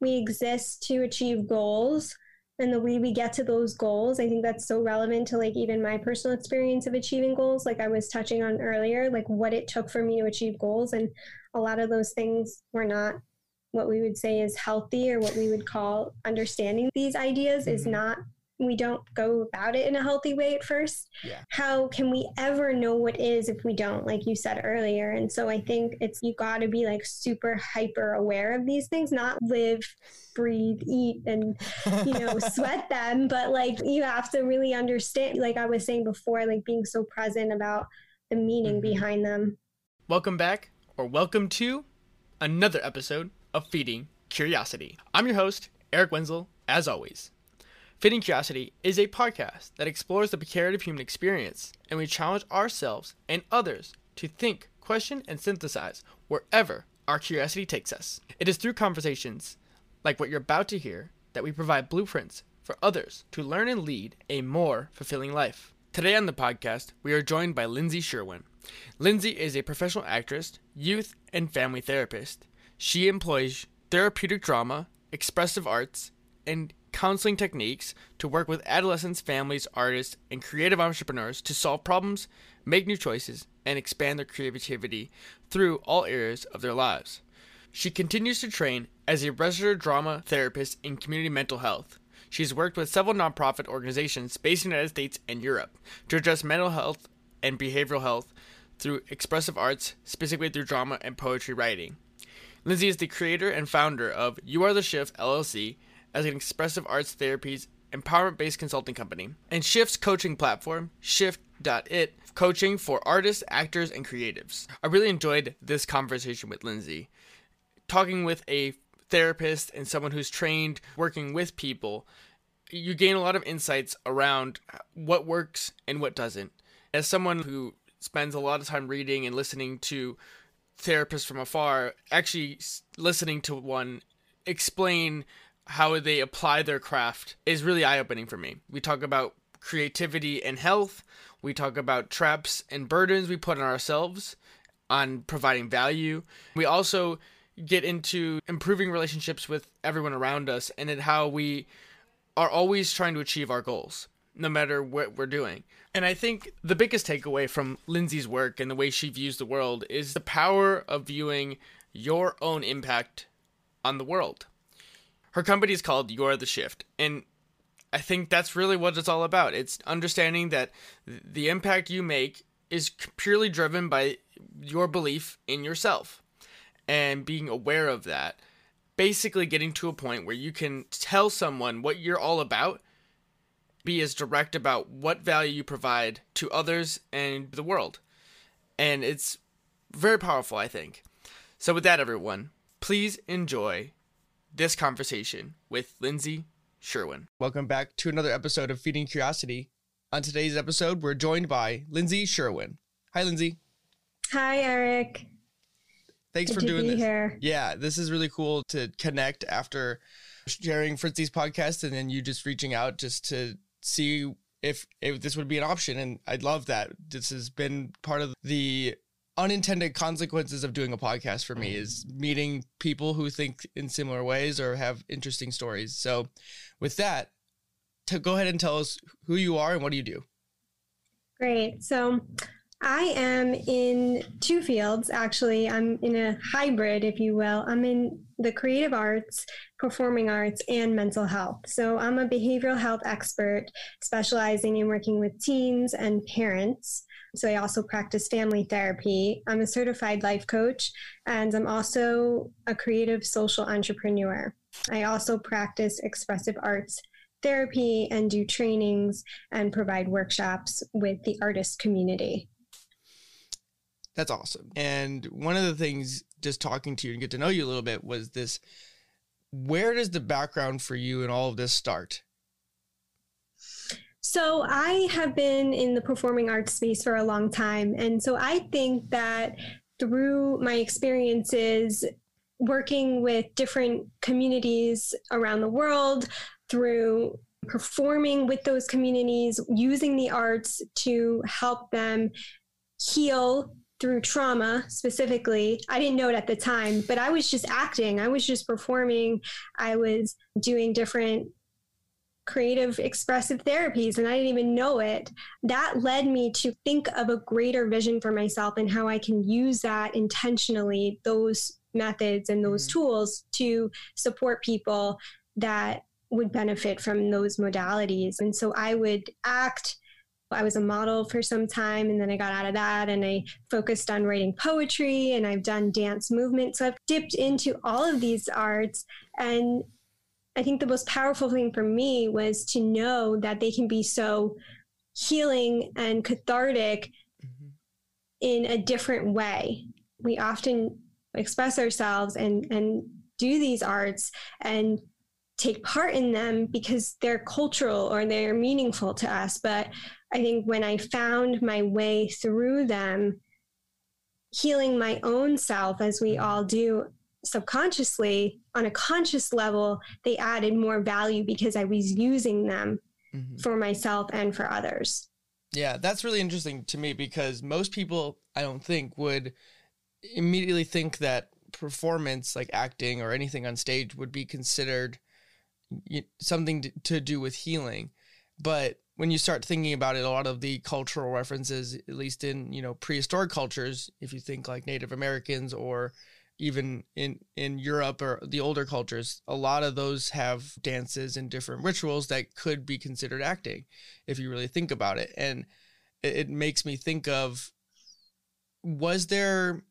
we exist to achieve goals and the way we get to those goals i think that's so relevant to like even my personal experience of achieving goals like i was touching on earlier like what it took for me to achieve goals and a lot of those things were not what we would say is healthy or what we would call understanding these ideas mm-hmm. is not we don't go about it in a healthy way at first. Yeah. how can we ever know what is if we don't like you said earlier? And so i think it's you got to be like super hyper aware of these things not live breathe eat and you know sweat them but like you have to really understand like i was saying before like being so present about the meaning mm-hmm. behind them. Welcome back or welcome to another episode of feeding curiosity. I'm your host eric wenzel as always Feeding Curiosity is a podcast that explores the precarity of human experience, and we challenge ourselves and others to think, question, and synthesize wherever our curiosity takes us. It is through conversations like what you're about to hear that we provide blueprints for others to learn and lead a more fulfilling life. Today on the podcast, we are joined by Lindsey Sherwin. Lindsey is a professional actress, youth, and family therapist. She employs therapeutic drama, expressive arts, and counseling techniques to work with adolescents, families, artists, and creative entrepreneurs to solve problems, make new choices, and expand their creativity through all areas of their lives. She continues to train as a registered drama therapist in community mental health. She's worked with several nonprofit organizations based in the United States and Europe to address mental health and behavioral health through expressive arts, specifically through drama and poetry writing. Lindsey is the creator and founder of You Are the Shift LLC as an expressive arts therapies empowerment based consulting company, and Shift's coaching platform, shift.it, coaching for artists, actors, and creatives. I really enjoyed this conversation with Lindsey. Talking with a therapist and someone who's trained working with people, you gain a lot of insights around what works and what doesn't. As someone who spends a lot of time reading and listening to therapists from afar, actually listening to one explain how they apply their craft is really eye opening for me. We talk about creativity and health. We talk about traps and burdens we put on ourselves on providing value. We also get into improving relationships with everyone around us and how we are always trying to achieve our goals no matter what we're doing. And I think the biggest takeaway from Lindsey's work and the way she views the world is the power of viewing your own impact on the world her company is called You're the Shift. And I think that's really what it's all about. It's understanding that the impact you make is purely driven by your belief in yourself and being aware of that. Basically, getting to a point where you can tell someone what you're all about, be as direct about what value you provide to others and the world. And it's very powerful, I think. So, with that, everyone, please enjoy this conversation with Lindsey Sherwin. Welcome back to another episode of Feeding Curiosity. On today's episode, we're joined by Lindsey Sherwin. Hi, Lindsey. Hi, Eric. Thanks Good for doing this. Here. Yeah, this is really cool to connect after sharing Fritzy's podcast and then you just reaching out just to see if if this would be an option and I'd love that. This has been part of the unintended consequences of doing a podcast for me mm-hmm. is meeting people who think in similar ways or have interesting stories. So, with that, to go ahead and tell us who you are and what do you do? Great. So, I am in two fields actually. I'm in a hybrid, if you will. I'm in the creative arts, performing arts, and mental health. So I'm a behavioral health expert specializing in working with teens and parents. So I also practice family therapy. I'm a certified life coach, and I'm also a creative social entrepreneur. I also practice expressive arts therapy and do trainings and provide workshops with the artist community. That's awesome. And one of the things, just talking to you and get to know you a little bit, was this where does the background for you and all of this start? So I have been in the performing arts space for a long time. And so I think that through my experiences working with different communities around the world, through performing with those communities, using the arts to help them heal through trauma specifically. I didn't know it at the time, but I was just acting. I was just performing. I was doing different creative expressive therapies and I didn't even know it. That led me to think of a greater vision for myself and how I can use that intentionally, those methods and those mm-hmm. tools to support people that would benefit from those modalities. And so I would act. I was a model for some time and then I got out of that and I focused on writing poetry and I've done dance movement. So I've dipped into all of these arts. And I think the most powerful thing for me was to know that they can be so healing and cathartic mm-hmm. in a different way. We often express ourselves and, and do these arts and take part in them because they're cultural or they're meaningful to us. But I think when I found my way through them, healing my own self, as we all do subconsciously, on a conscious level, they added more value because I was using them mm-hmm. for myself and for others. Yeah, that's really interesting to me because most people, I don't think, would immediately think that performance, like acting or anything on stage, would be considered something to do with healing. But when you start thinking about it, a lot of the cultural references, at least in you know prehistoric cultures, if you think like Native Americans or even in in Europe or the older cultures, a lot of those have dances and different rituals that could be considered acting, if you really think about it. And it, it makes me think of was there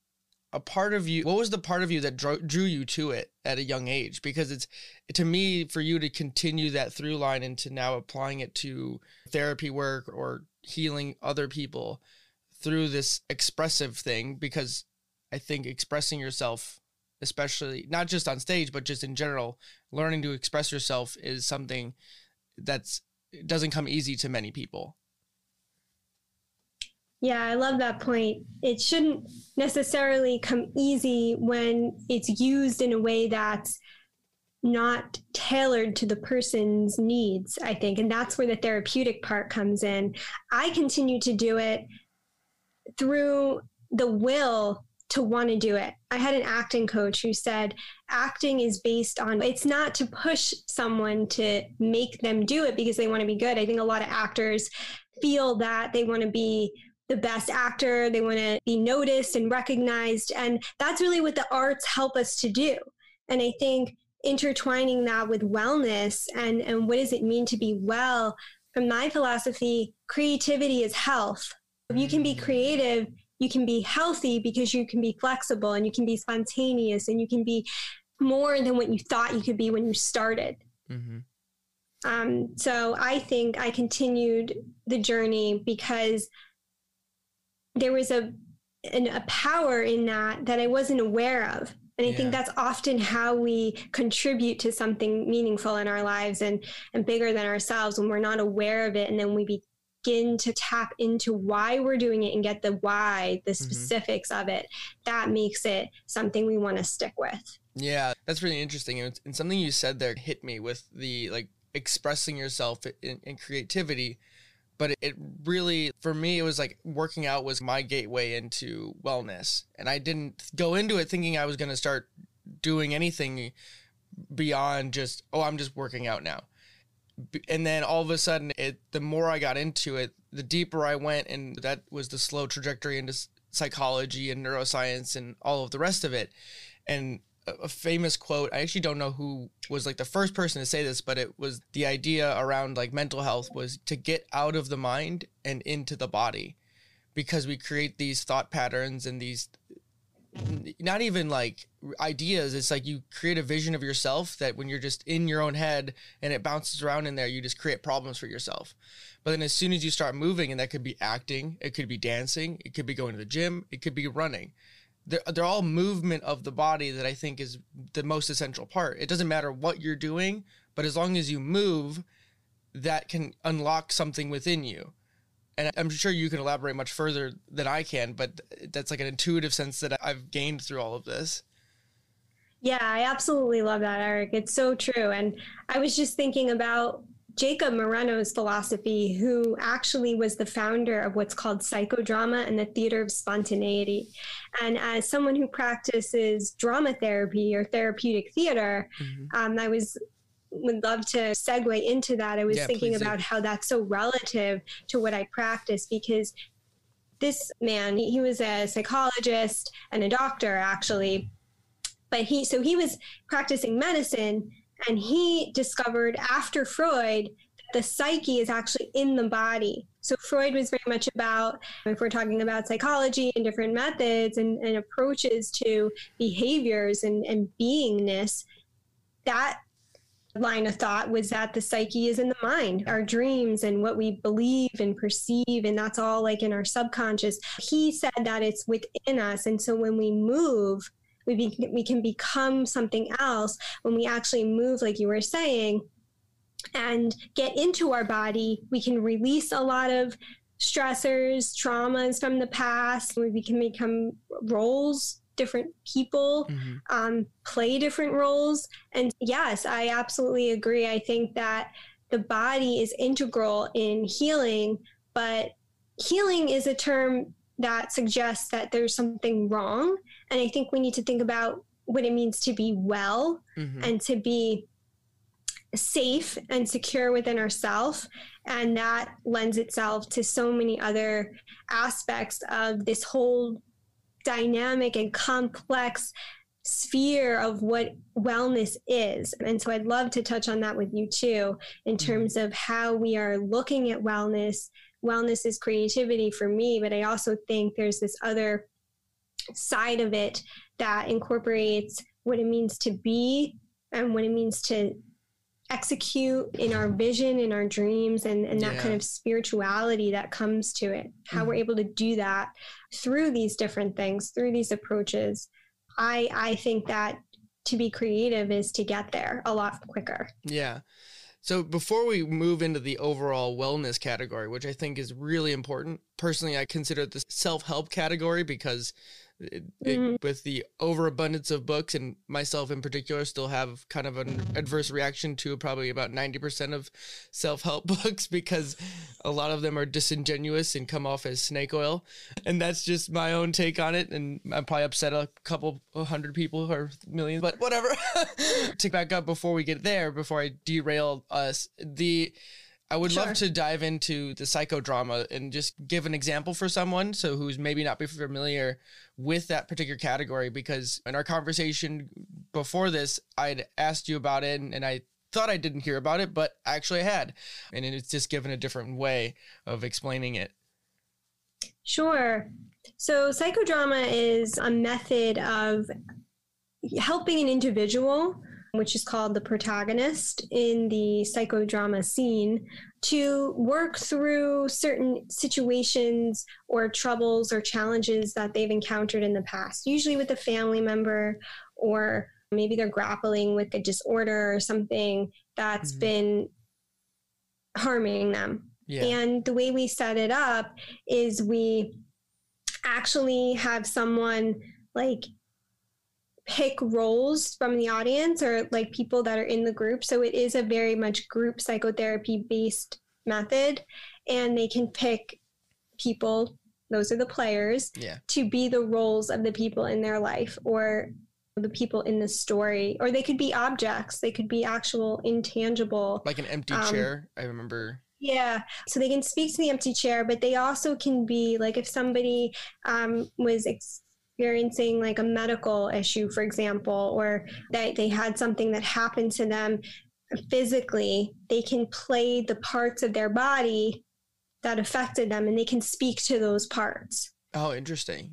a part of you what was the part of you that drew, drew you to it at a young age because it's to me for you to continue that through line into now applying it to therapy work or healing other people through this expressive thing because i think expressing yourself especially not just on stage but just in general learning to express yourself is something that's doesn't come easy to many people yeah, I love that point. It shouldn't necessarily come easy when it's used in a way that's not tailored to the person's needs, I think. And that's where the therapeutic part comes in. I continue to do it through the will to want to do it. I had an acting coach who said acting is based on it's not to push someone to make them do it because they want to be good. I think a lot of actors feel that they want to be the best actor. They want to be noticed and recognized. And that's really what the arts help us to do. And I think intertwining that with wellness and, and what does it mean to be well, from my philosophy, creativity is health. If you can be creative, you can be healthy because you can be flexible and you can be spontaneous and you can be more than what you thought you could be when you started. Mm-hmm. Um, so I think I continued the journey because there was a an, a power in that that I wasn't aware of. And I yeah. think that's often how we contribute to something meaningful in our lives and, and bigger than ourselves when we're not aware of it. And then we begin to tap into why we're doing it and get the why, the mm-hmm. specifics mm-hmm. of it. That makes it something we want to stick with. Yeah, that's really interesting. And, and something you said there hit me with the like expressing yourself in, in creativity but it really for me it was like working out was my gateway into wellness and i didn't go into it thinking i was going to start doing anything beyond just oh i'm just working out now and then all of a sudden it the more i got into it the deeper i went and that was the slow trajectory into psychology and neuroscience and all of the rest of it and a famous quote. I actually don't know who was like the first person to say this, but it was the idea around like mental health was to get out of the mind and into the body because we create these thought patterns and these not even like ideas it's like you create a vision of yourself that when you're just in your own head and it bounces around in there you just create problems for yourself but then as soon as you start moving and that could be acting it could be dancing it could be going to the gym it could be running they're, they're all movement of the body that I think is the most essential part. It doesn't matter what you're doing, but as long as you move, that can unlock something within you. And I'm sure you can elaborate much further than I can, but that's like an intuitive sense that I've gained through all of this. Yeah, I absolutely love that, Eric. It's so true. And I was just thinking about Jacob Moreno's philosophy, who actually was the founder of what's called psychodrama and the theater of spontaneity. And as someone who practices drama therapy or therapeutic theater, mm-hmm. um, I was would love to segue into that. I was yeah, thinking about do. how that's so relative to what I practice because this man, he was a psychologist and a doctor actually. But he, so he was practicing medicine and he discovered after Freud that the psyche is actually in the body. So Freud was very much about, if we're talking about psychology and different methods and, and approaches to behaviors and, and beingness, that line of thought was that the psyche is in the mind, our dreams and what we believe and perceive, and that's all like in our subconscious. He said that it's within us. And so when we move, we, be, we can become something else when we actually move, like you were saying, and get into our body. We can release a lot of stressors, traumas from the past. We can become roles different people, mm-hmm. um, play different roles. And yes, I absolutely agree. I think that the body is integral in healing, but healing is a term that suggests that there's something wrong. And I think we need to think about what it means to be well mm-hmm. and to be safe and secure within ourselves. And that lends itself to so many other aspects of this whole dynamic and complex sphere of what wellness is. And so I'd love to touch on that with you too, in mm-hmm. terms of how we are looking at wellness. Wellness is creativity for me, but I also think there's this other side of it that incorporates what it means to be and what it means to execute in our vision in our dreams and, and that yeah. kind of spirituality that comes to it how mm-hmm. we're able to do that through these different things through these approaches i i think that to be creative is to get there a lot quicker. Yeah. So before we move into the overall wellness category which i think is really important personally i consider the self-help category because it, mm-hmm. it, with the overabundance of books and myself in particular still have kind of an adverse reaction to probably about 90% of self-help books because a lot of them are disingenuous and come off as snake oil and that's just my own take on it and i'm probably upset a couple hundred people or millions but whatever to back up before we get there before i derail us the I would sure. love to dive into the psychodrama and just give an example for someone so who's maybe not be familiar with that particular category because in our conversation before this I'd asked you about it and, and I thought I didn't hear about it but actually I had and it's just given a different way of explaining it. Sure. So psychodrama is a method of helping an individual which is called the protagonist in the psychodrama scene, to work through certain situations or troubles or challenges that they've encountered in the past, usually with a family member or maybe they're grappling with a disorder or something that's mm-hmm. been harming them. Yeah. And the way we set it up is we actually have someone like pick roles from the audience or like people that are in the group. So it is a very much group psychotherapy based method. And they can pick people, those are the players, yeah. to be the roles of the people in their life or the people in the story. Or they could be objects, they could be actual intangible. Like an empty um, chair. I remember. Yeah, so they can speak to the empty chair, but they also can be like if somebody um, was ex- experiencing like a medical issue, for example, or that they had something that happened to them physically, they can play the parts of their body that affected them and they can speak to those parts. Oh, interesting.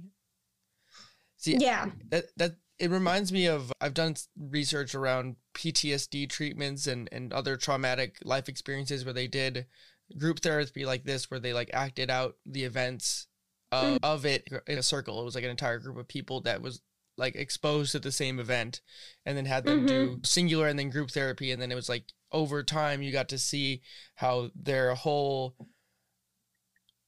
See, yeah. That, that it reminds me of I've done research around PTSD treatments and and other traumatic life experiences where they did group therapy like this where they like acted out the events of, of it in a circle. It was like an entire group of people that was like exposed to the same event and then had them mm-hmm. do singular and then group therapy and then it was like over time you got to see how their whole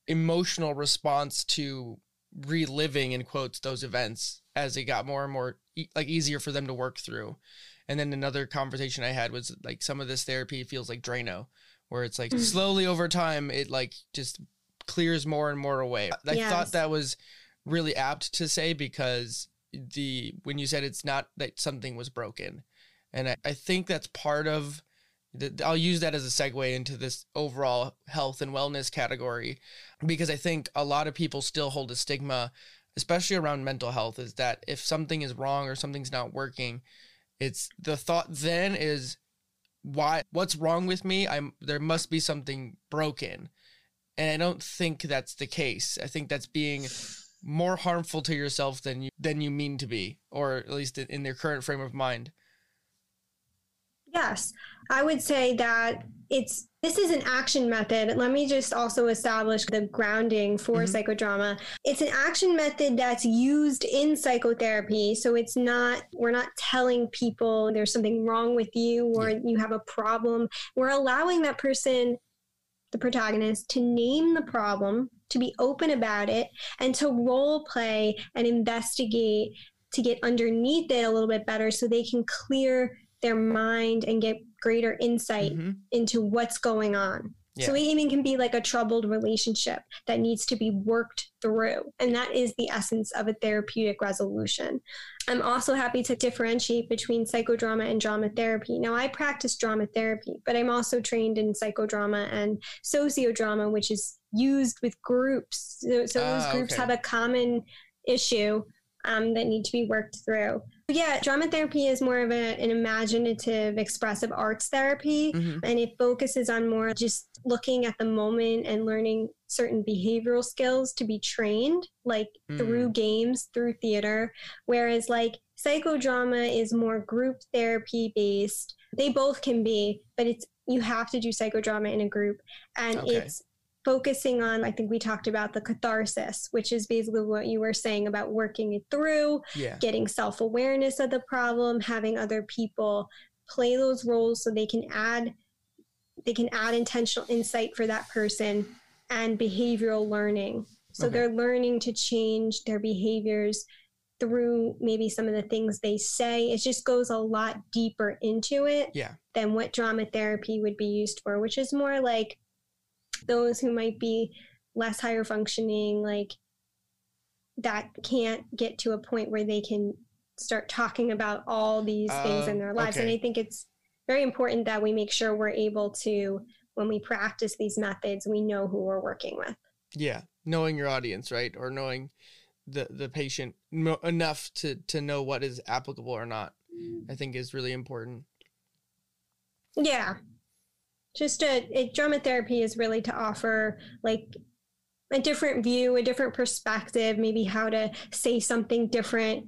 emotional response to reliving in quotes those events as it got more and more e- like easier for them to work through and then another conversation i had was like some of this therapy feels like drano where it's like mm. slowly over time it like just clears more and more away. Uh, I Yes. thought that was really apt to say because the when you said it's not that something was broken, and I, I think that's part of. The, I'll use that as a segue into this overall health and wellness category because I think a lot of people still hold a stigma, especially around mental health, is that if something is wrong or something's not working, it's the thought then is why what's wrong with me? I'm there must be something broken. And I don't think that's the case. I think that's being more harmful to yourself than you than you mean to be, or at least in, their current frame of mind. Yes, I would say that it's this is an action method. Let me just also establish the grounding for Mhm. psychodrama. It's an action method that's used in psychotherapy. So it's not, we're not telling people there's something wrong with you or you have a problem. We're allowing that person, the protagonist, to name the problem, to be open about it, and to role play and investigate to get underneath it a little bit better so they can clear their mind and get greater insight Mhm. into what's going on. So Yeah. even can be like a troubled relationship that needs to be worked through. And that is the essence of a therapeutic resolution. I'm also happy to differentiate between psychodrama and drama therapy. Now, I practice drama therapy, but I'm also trained in psychodrama and sociodrama, which is used with groups. So, so those Ah, groups okay. have a common issue um, that need to be worked through. Yeah, drama therapy is more of a, an imaginative, expressive arts therapy Mhm. and it focuses on more just looking at the moment and learning certain behavioral skills to be trained like Mm. through games through theater whereas like psychodrama is more group therapy based they both can be but it's you have to do psychodrama in a group and Okay. it's focusing on i think we talked about the catharsis which is basically what you were saying about working it through Yeah. getting self awareness of the problem, having other people play those roles so they can add they can add intentional insight for that person and behavioral learning. So Okay. they're learning to change their behaviors through maybe some of the things they say. It just goes a lot deeper into it Yeah. than what drama therapy would be used for, which is more like those who might be less higher functioning, like that can't get to a point where they can start talking about all these things in Um, their lives. And. I think it's very important that we make sure we're able to, when we practice these methods, we know who we're working with. Yeah. Knowing your audience, right? Or knowing the the patient enough to to know what is applicable or not. I think is really important. Yeah. Just a, a drama therapy is really to offer like a different view, a different perspective, maybe how to say something different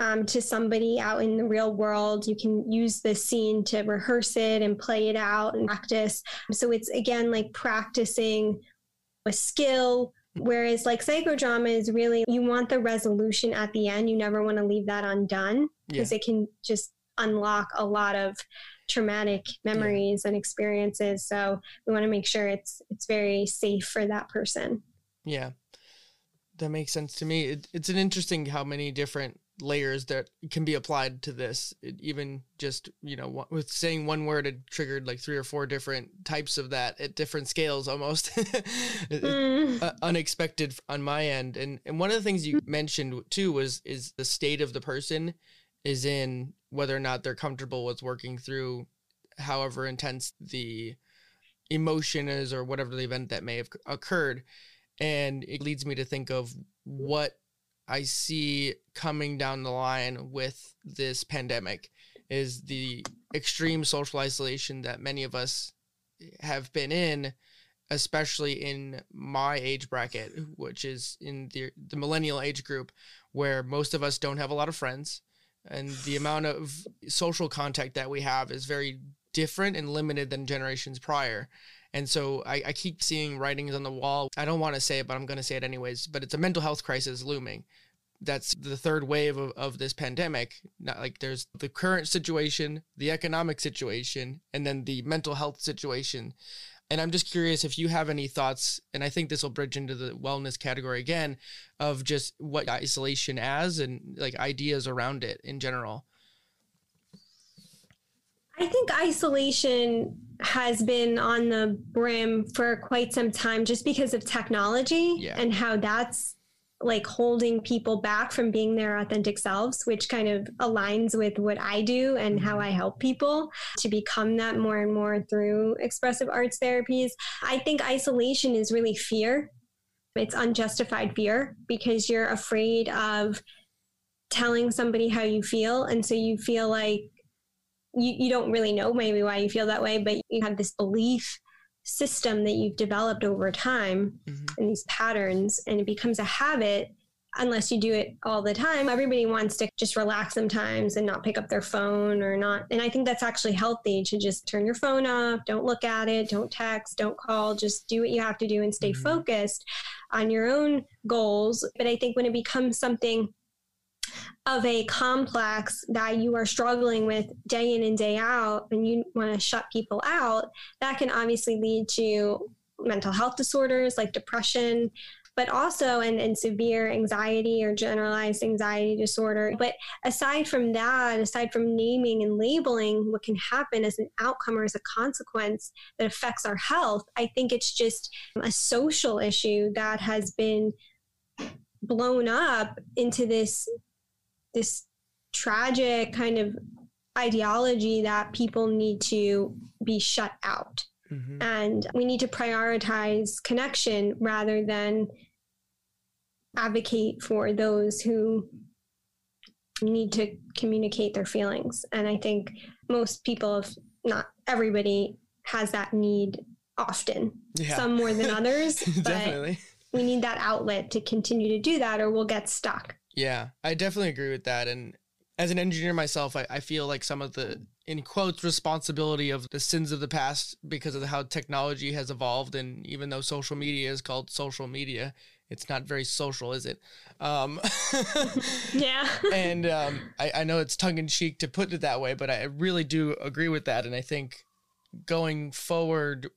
um, to somebody out in the real world. You can use the scene to rehearse it and play it out and practice. So it's again like practicing a skill. Whereas like psychodrama is really, you want the resolution at the end. You never want to leave that undone because it can just unlock a lot of traumatic memories and experiences. So we want to make sure it's it's very safe for that person. Yeah, that makes sense to me. It, it's an interesting how many different layers that can be applied to this. It, even just you know with saying one word, it triggered like three or four different types of that at different scales, almost Mm, uh, unexpected on my end. And and one of the things you mentioned too was is the state of the person is in whether or not they're comfortable with working through however intense the emotion is or whatever the event that may have occurred and it leads me to think of what I see coming down the line with this pandemic is the extreme social isolation that many of us have been in, especially in my age bracket, which is in the, the millennial age group, where most of us don't have a lot of friends. And the amount of social contact that we have is very different and limited than generations prior. And so I, I keep seeing writings on the wall. I don't want to say it, but I'm going to say it anyways. But it's a mental health crisis looming. That's the third wave of, of this pandemic. Not like there's the current situation, the economic situation, and then the mental health situation. And I'm just curious if you have any thoughts, and I think this will bridge into the wellness category again, of just what isolation as and like ideas around it in general. I think isolation has been on the brim for quite some time just because of technology Yeah. and how that's like holding people back from being their authentic selves, which kind of aligns with what I do and how mm-hmm. I help people to become that more and more through expressive arts therapies. I think isolation is really fear. It's unjustified fear because you're afraid of telling somebody how you feel. And so you feel like you, you don't really know maybe why you feel that way, but you have this belief system that you've developed over time Mhm. and these patterns, and it becomes a habit unless you do it all the time. Everybody wants to just relax sometimes and not pick up their phone or not. And I think that's actually healthy to just turn your phone off, don't look at it, don't text, don't call, just do what you have to do and stay Mhm. focused on your own goals. But I think when it becomes something of a complex that you are struggling with day in and day out and you want to shut people out, that can obviously lead to mental health disorders like depression, but also and, and severe anxiety or generalized anxiety disorder. But aside from that, aside from naming and labeling what can happen as an outcome or as a consequence that affects our health, I think it's just a social issue that has been blown up into this this tragic kind of ideology that people need to be shut out Mhm. and we need to prioritize connection rather than advocate for those who need to communicate their feelings and i think most people if not everybody has that need often Yeah. some more than others but definitely. we need that outlet to continue to do that or we'll get stuck Yeah, I definitely agree with that. And as an engineer myself, I, I feel like some of the, in quotes, responsibility of the sins of the past because of how technology has evolved. And even though social media is called social media, it's not very social, is it? Um, yeah and um, I, I know it's tongue in cheek to put it that way, but I really do agree with that. And I think going forward,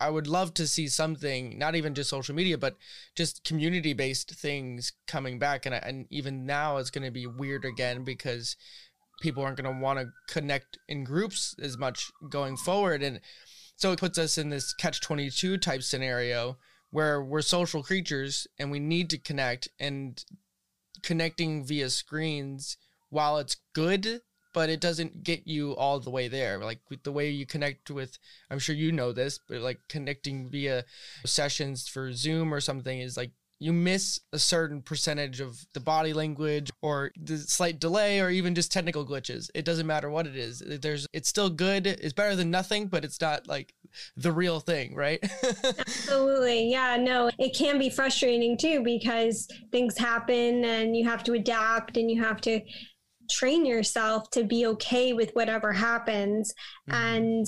I would love to see something, not even just social media, but just community based things coming back. And, and even now, it's going to be weird again because people aren't going to want to connect in groups as much going forward. And so it puts us in this catch 22 type scenario where we're social creatures and we need to connect and connecting via screens while it's good but it doesn't get you all the way there. Like the way you connect with i'm sure you know this but like connecting via sessions for zoom or something is like you miss a certain percentage of the body language or the slight delay or even just technical glitches. It doesn't matter what it is. There's it's still good. It's better than nothing but it's not like the real thing right? Absolutely. Yeah, no, it can be frustrating too because things happen and you have to adapt and you have to train yourself to be okay with whatever happens Mhm. and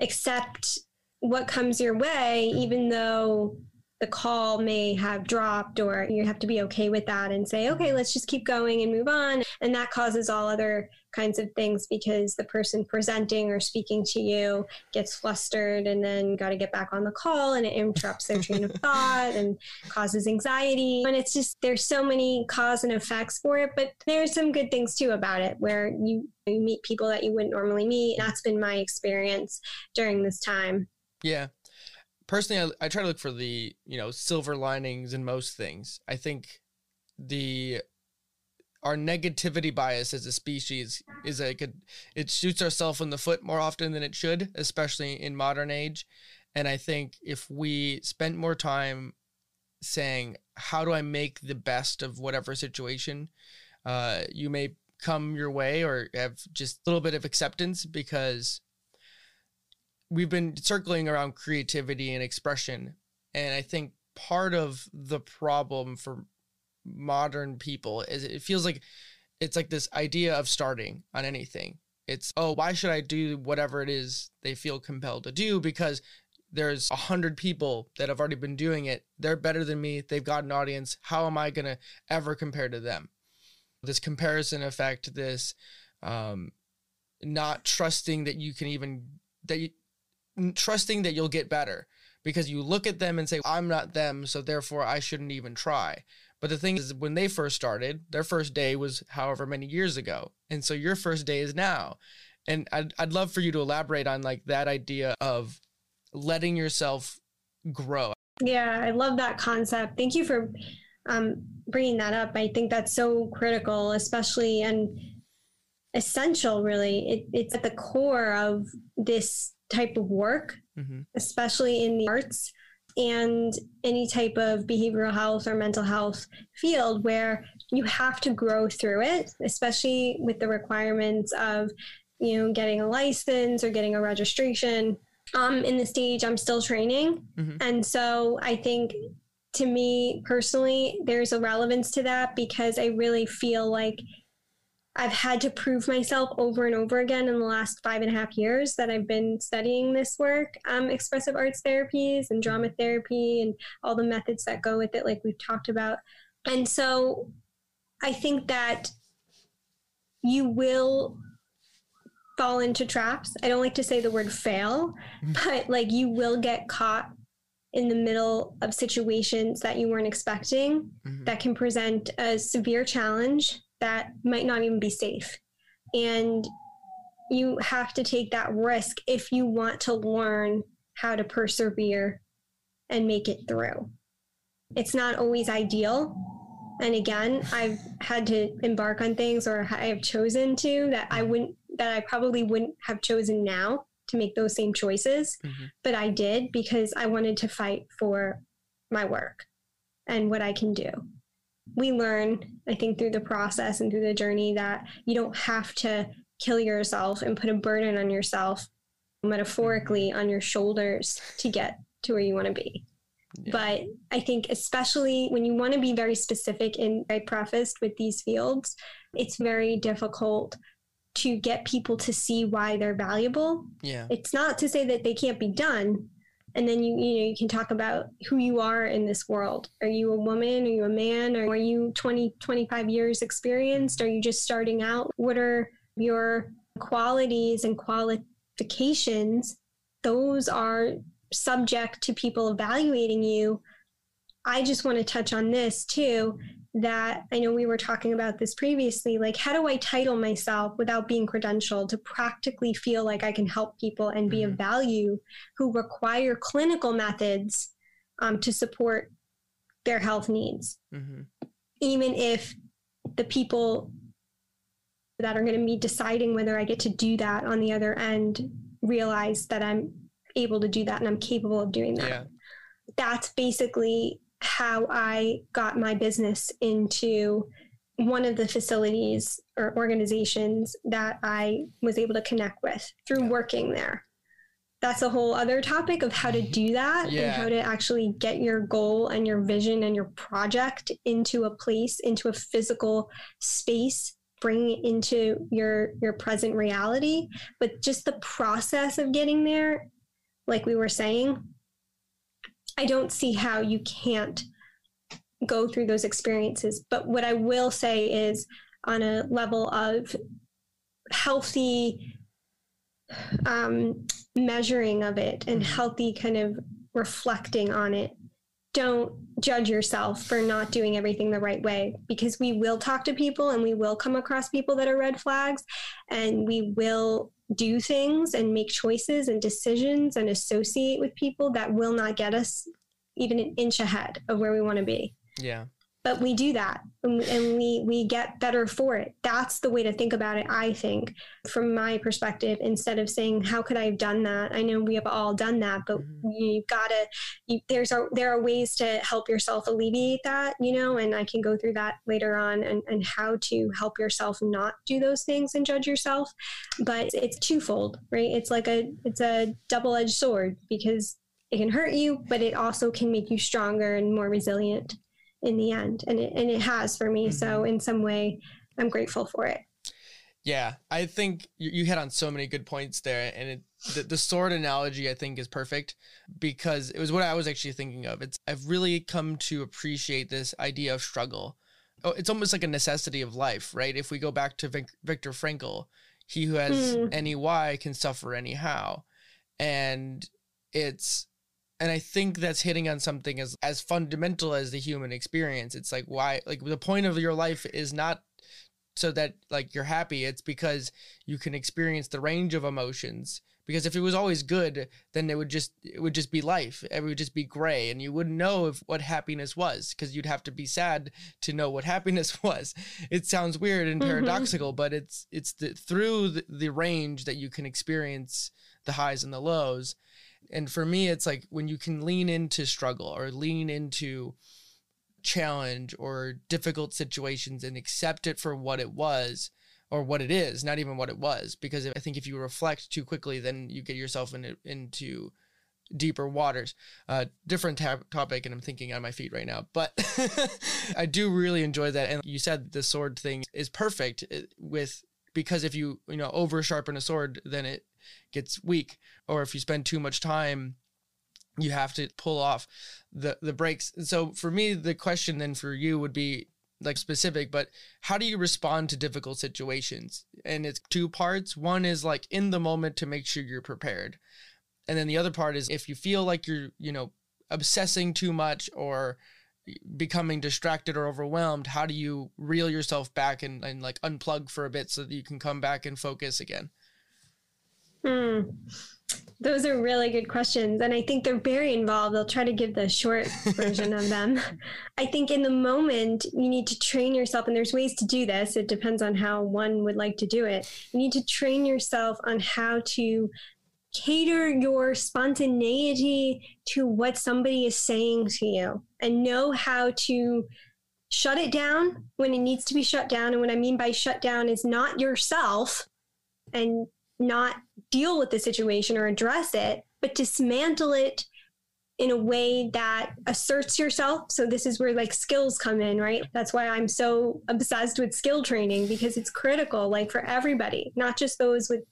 accept what comes your way, even though the call may have dropped, or you have to be okay with that and say, okay, let's just keep going and move on. And that causes all other kinds of things because the person presenting or speaking to you gets flustered and then got to get back on the call and it interrupts their train of thought and causes anxiety. And it's just, there's so many cause and effects for it, but there's some good things too about it where you, you meet people that you wouldn't normally meet. That's been my experience during this time. Yeah. Personally, I, I try to look for the, you know, silver linings in most things. I think the our negativity bias as a species is a, it shoots ourselves in the foot more often than it should, especially in modern age. And I think if we spent more time saying, how do I make the best of whatever situation, uh, you may come your way or have just a little bit of acceptance because we've been circling around creativity and expression. And i think part of the problem for modern people is it feels like it's like this idea of starting on anything. It's oh why should i do whatever it is they feel compelled to do? Because there's a hundred people that have already been doing it. They're better than me. They've got an audience. How am i going to ever compare to them? This comparison effect this um not trusting that you can even that you trusting that you'll get better because you look at them and say i'm not them so therefore i shouldn't even try but the thing is when they first started their first day was however many years ago and so your first day is now And I'd, I'd love for you to elaborate on like that idea of letting yourself grow. Yeah, I love that concept. Thank you for um, bringing that up. I think that's so critical, especially and essential, really. It, it's at the core of this type of work, mm-hmm. especially in the arts and any type of behavioral health or mental health field where you have to grow through it, especially with the requirements of, you know, getting a license or getting a registration. Um, in the stage, I'm still training. Mm-hmm. And so I think to me personally, there's a relevance to that because I really feel like I've had to prove myself over and over again in the last five and a half years that I've been studying this work, um, expressive arts therapies and drama therapy and all the methods that go with it, like we've talked about. And so I think that you will fall into traps. I don't like to say the word fail, mm-hmm. but like you will get caught in the middle of situations that you weren't expecting mm-hmm. that can present a severe challenge that might not even be safe. And you have to take that risk if you want to learn how to persevere and make it through. It's not always ideal. And again, I've had to embark on things or I have chosen to that I wouldn't, that I probably wouldn't have chosen now to make those same choices. Mm-hmm. But I did because I wanted to fight for my work and what I can do we learn, I think, through the process and through the journey that you don't have to kill yourself and put a burden on yourself, metaphorically, mm-hmm. on your shoulders to get to where you want to be. Yeah. But I think, especially when you want to be very specific, and I prefaced with these fields, it's very difficult to get people to see why they're valuable. Yeah. It's not to say that they can't be done, and then you you know you can talk about who you are in this world. Are you a woman? Are you a man? Are you 20 25 years experienced? Are you just starting out? What are your qualities and qualifications? Those are subject to people evaluating you. I just want to touch on this too that I know we were talking about this previously. Like, how do I title myself without being credentialed to practically feel like I can help people and be mm-hmm. of value who require clinical methods um, to support their health needs? Mm-hmm. Even if the people that are going to be deciding whether I get to do that on the other end realize that I'm able to do that and I'm capable of doing that. Yeah. That's basically how I got my business into one of the facilities or organizations that I was able to connect with through working there. That's a whole other topic of how to mm-hmm. do that yeah. and how to actually get your goal and your vision and your project into a place, into a physical space, bring it into your your present reality. But just the process of getting there, like we were saying, I don't see how you can't go through those experiences. But what I will say is, on a level of healthy um, measuring of it and mm-hmm. healthy kind of reflecting on it, don't judge yourself for not doing everything the right way because we will talk to people and we will come across people that are red flags and we will do things and make choices and decisions and associate with people that will not get us even an inch ahead of where we want to be. Yeah. But we do that and, and we we get better for it. That's the way to think about it, I think, from my perspective, instead of saying, How could I have done that? I know we have all done that, but mm-hmm. you've gotta you, there's a there are ways to help yourself alleviate that, you know, and I can go through that later on and, and how to help yourself not do those things and judge yourself. But it's twofold, right? It's like a it's a double-edged sword because it can hurt you, but it also can make you stronger and more resilient in the end. And it, and it has for me. Mm-hmm. So in some way, I'm grateful for it. Yeah, I think you hit on so many good points there, and it, the, the sword analogy I think is perfect because it was what I was actually thinking of. It's I've really come to appreciate this idea of struggle. Oh, it's almost like a necessity of life, right? If we go back to Vic, Viktor Frankl, he who has mm. any why can suffer anyhow, and it's and i think that's hitting on something as as fundamental as the human experience it's like why like the point of your life is not so that like you're happy. It's because you can experience the range of emotions. Because if it was always good, then it would just it would just be life. It would just be gray, and you wouldn't know if what happiness was. Because you'd have to be sad to know what happiness was. It sounds weird and mm-hmm. paradoxical, but it's it's the, through the, the range that you can experience the highs and the lows. And for me, it's like when you can lean into struggle or lean into challenge or difficult situations and accept it for what it was or what it is, not even what it was. Because I think if you reflect too quickly, then you get yourself in, into deeper waters. Uh, different topic, and I'm thinking on my feet right now. But I do really enjoy that. And you said the sword thing is perfect uh, with because if you you know over sharpen a sword, then it gets weak. Or if you spend too much time you have to pull off the the brakes. So for me, the question then for you would be like specific, but how do you respond to difficult situations? And it's two parts. One is like in the moment to make sure you're prepared. And then the other part is if you feel like you're, you know, obsessing too much or becoming distracted or overwhelmed, how do you reel yourself back and, and like unplug for a bit so that you can come back and focus again? Hmm. Those are really good questions. And I think they're very involved. I'll try to give the short version of them. I think in the moment, you need to train yourself, and there's ways to do this. It depends on how one would like to do it. You need to train yourself on how to cater your spontaneity to what somebody is saying to you and know how to shut it down when it needs to be shut down. And what I mean by shut down is not yourself and not deal with the situation or address it, but dismantle it in a way that asserts yourself. So this is where like skills come in, right? That's why I'm so obsessed with skill training because it's critical like for everybody, not just those with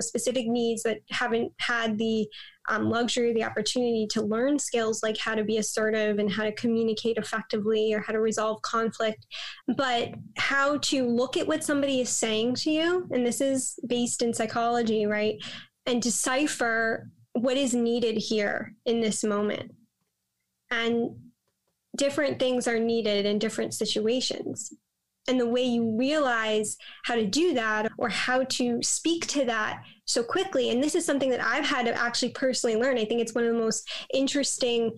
specific needs that haven't had the um, luxury, the opportunity to learn skills like how to be assertive and how to communicate effectively or how to resolve conflict, but how to look at what somebody is saying to you. And this is based in psychology, right? And decipher what is needed here in this moment. And different things are needed in different situations. And the way you realize how to do that or how to speak to that so quickly, and this is something that I've had to actually personally learn. I think it's one of the most interesting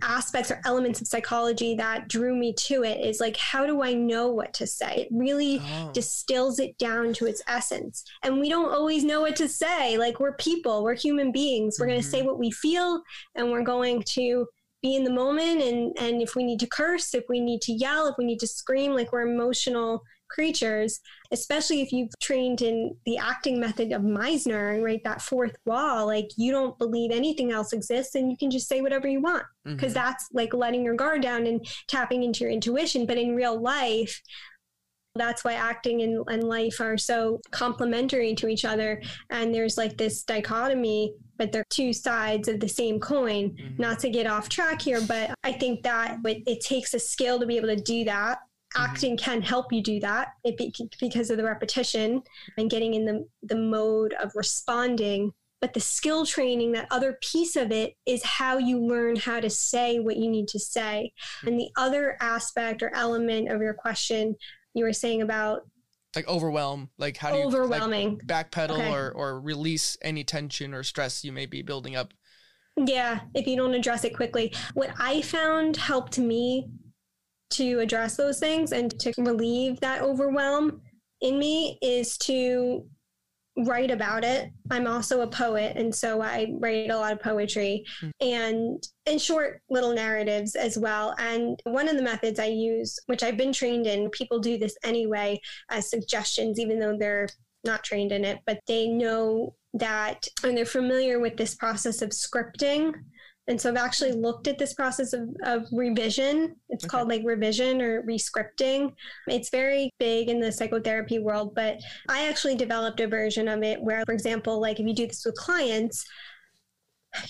aspects or elements of psychology that drew me to it is like how do i know what to say? It really oh. distills it down to its essence. And we don't always know what to say. Like we're people. We're human beings. We're mm-hmm. going to say what we feel and we're going to be in the moment. And and if we need to curse if we need to yell if we need to scream like we're emotional creatures, especially if you've trained in the acting method of Meisner, and right? That fourth wall, like you don't believe anything else exists and you can just say whatever you want because mm-hmm. that's like letting your guard down and tapping into your intuition. But in real life, that's why acting and, and life are so complementary to each other. And there's like this dichotomy, but they're two sides of the same coin. Mm-hmm. Not to get off track here, but I think that it takes a skill to be able to do that Mm-hmm. acting can help you do that it be, because of the repetition and getting in the, the mode of responding but the skill training that other piece of it is how you learn how to say what you need to say and the other aspect or element of your question you were saying about like overwhelm like how do you overwhelming like backpedal okay. or, or release any tension or stress you may be building up yeah if you don't address it quickly what i found helped me to address those things and to relieve that overwhelm in me is to write about it. I'm also a poet and so I write a lot of poetry mm. and in short little narratives as well. And one of the methods I use, which I've been trained in, people do this anyway as suggestions even though they're not trained in it, but they know that and they're familiar with this process of scripting and so I've actually looked at this process of, of revision. It's okay. called like revision or rescripting. It's very big in the psychotherapy world, but I actually developed a version of it where, for example, like if you do this with clients,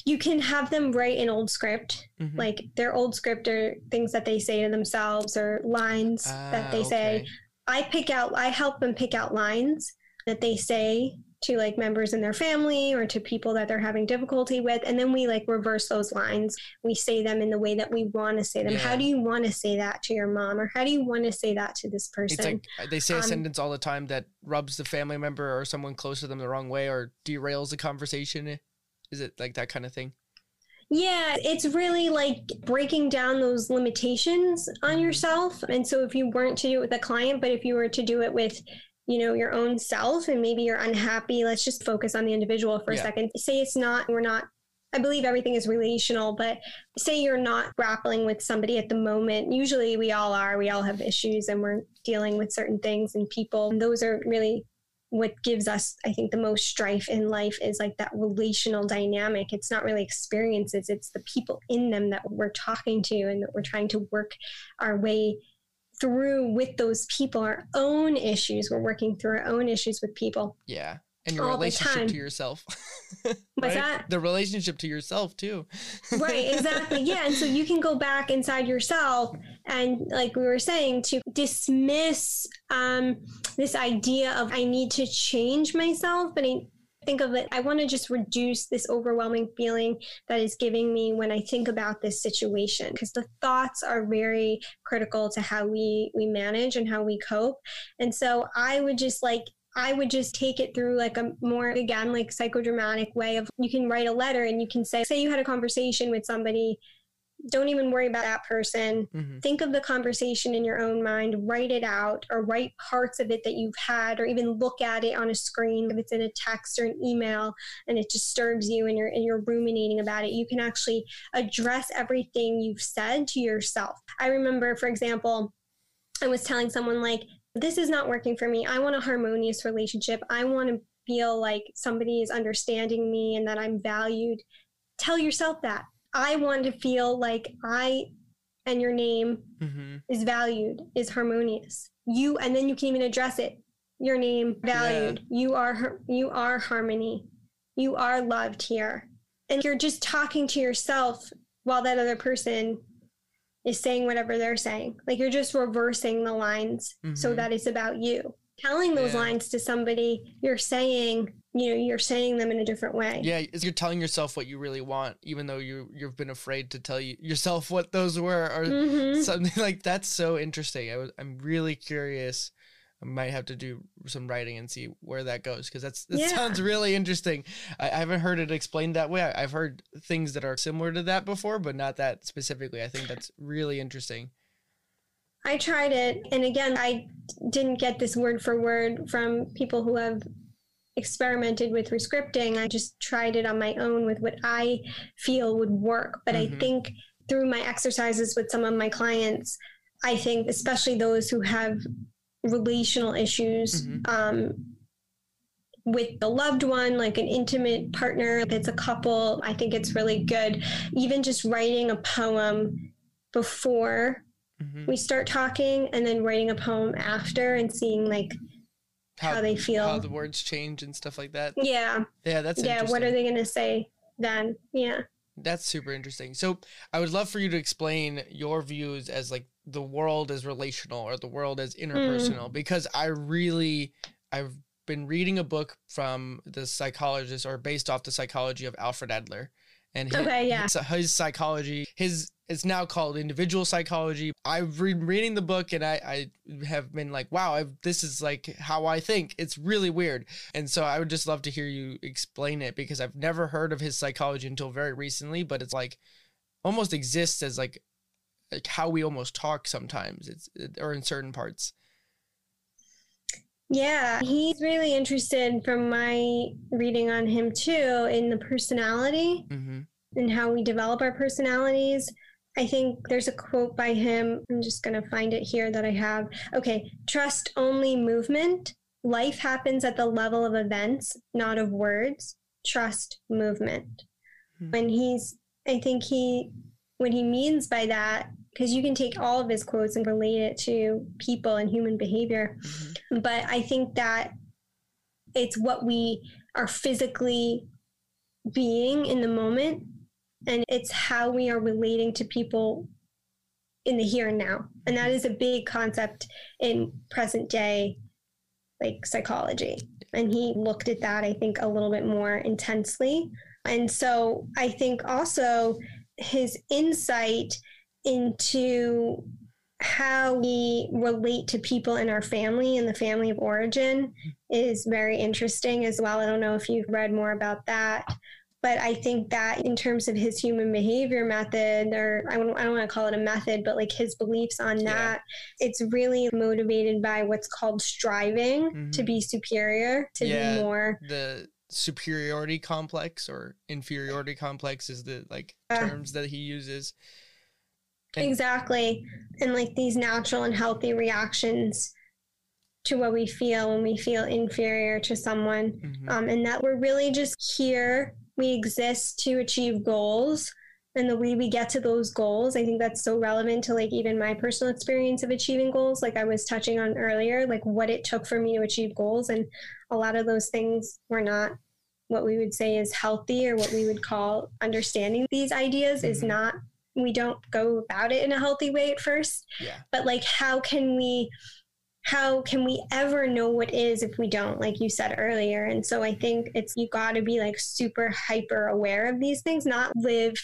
you can have them write an old script, mm-hmm. like their old script or things that they say to themselves or lines that they ah, okay. say. I pick out, I help them pick out lines that they say to like members in their family or to people that they're having difficulty with and then we like reverse those lines we say them in the way that we want to say them Yeah. how do you want to say that to your mom or how do you want to say that to this person It's like uh, they say a Um, sentence all the time that rubs the family member or someone close to them the wrong way or derails the conversation. Is it like that kind of thing? Yeah, it's really like breaking down those limitations on Mhm. yourself. And so if you weren't to do it with a client, but if you were to do it with, you know, your own self and maybe you're unhappy, let's just focus on the individual for Yeah. a second. Say it's not, we're not, I believe everything is relational, but say you're not grappling with somebody at the moment. Usually we all are, we all have issues and we're dealing with certain things and people. And those are really what gives us i think the most strife in life is like that relational dynamic it's not really experiences it's the people in them that we're talking to and that we're trying to work our way through with those people our own issues we're working through our own issues with people Yeah. And your All relationship to yourself. What's Right? that? The relationship to yourself too. right exactly yeah and so you can go back inside yourself and like we were saying to dismiss um, this idea of i need to change myself but i think of it i want to just reduce this overwhelming feeling that is giving me when i think about this situation because the thoughts are very critical to how we we manage and how we cope. And so i would just like I would just take it through like a more, again, like psychodramatic way of you can write a letter and you can say, say you had a conversation with somebody, don't even worry about that person. hmm Think of the conversation in your own mind, write it out, or write parts of it that you've had, or even look at it on a screen if it's in a text or an email and it disturbs you and you're and you're ruminating about it. You can actually address everything you've said to yourself. I remember, for example, I was telling someone like, this is not working for me. I want a harmonious relationship. I want to feel like somebody is understanding me and that I'm valued. Tell yourself that. I want to feel like I and your name hmm is valued, is harmonious. You and then you can even address it. Your name valued. You are you are harmony. You are loved here. And you're just talking to yourself while that other person is saying whatever they're saying. Like you're just reversing the lines so Mhm. that it's about you. Telling those Yeah. lines to somebody, you're saying, you know, you're saying them in a different way. Yeah, is you're telling yourself what you really want, even though you you've been afraid to tell you yourself what those were, or Mhm. something like that's so interesting. I was I'm really curious. I might have to do some writing and see where that goes because that's that Yeah. sounds really interesting. I, I haven't heard it explained that way. I, I've heard things that are similar to that before, but not that specifically. I think that's really interesting. I tried it, and again, I didn't get this word for word from people who have experimented with rescripting. I just tried it on my own with what I feel would work. But I Mhm. think through my exercises with some of my clients, I think especially those who have relational issues Mhm. um, with the loved one, like an intimate partner, if it's a couple, I think it's really good. Even just writing a poem before Mhm. we start talking and then writing a poem after and seeing like how, they feel. how the words change and stuff like that. yeah. Yeah, that's yeah. What are they going to say then? Yeah. That's super interesting. So I would love for you to explain your views as like the world is relational or the world is Mm. interpersonal because I really I've been reading a book from the psychologist or based off the psychology of Alfred Adler. And his, Okay, yeah. his, his psychology, his it's now called individual psychology. I've been reading the book and I, I have been like, wow, I've, this is like how I think. It's really weird. And so I would just love to hear you explain it because I've never heard of his psychology until very recently, but it's like almost exists as like like how we almost talk sometimes. It's or in certain parts. Yeah. He's really interested from my reading on him too in the personality hmm and how we develop our personalities. I think there's a quote by him. I'm just going to find it here that I have. Okay. Trust only movement. Life happens at the level of events, not of words. Trust movement. Hmm. When he's, I think he, what he means by that, because you can take all of his quotes and relate it to people and human behavior. hmm But I think that it's what we are physically being in the moment and it's how we are relating to people in the here and now and that is a big concept in present day like psychology And he looked at that, I think, a little bit more intensely. And so I think also his insight into how we relate to people in our family and the family of origin is very interesting as well. I don't know if you've read more about that, but I think that in terms of his human behavior method, or I don't, I don't want to call it a method, but like his beliefs on yeah. that, it's really motivated by what's called striving mm-hmm. to be superior, to yeah, be more. The superiority complex or inferiority complex is the like terms that he uses. And- exactly. And like these natural and healthy reactions to what we feel when we feel inferior to someone. Mm-hmm. Um, and that we're really just here, we exist to achieve goals. And the way we get to those goals, I think that's so relevant to like even my personal experience of achieving goals, like I was touching on earlier, like what it took for me to achieve goals. And a lot of those things were not what we would say is healthy or what we would call understanding these ideas mm-hmm. is not we don't go about it in a healthy way at first. Yeah. But like how can we how can we ever know what is if we don't like you said earlier and so i think it's you got to be like super hyper aware of these things not live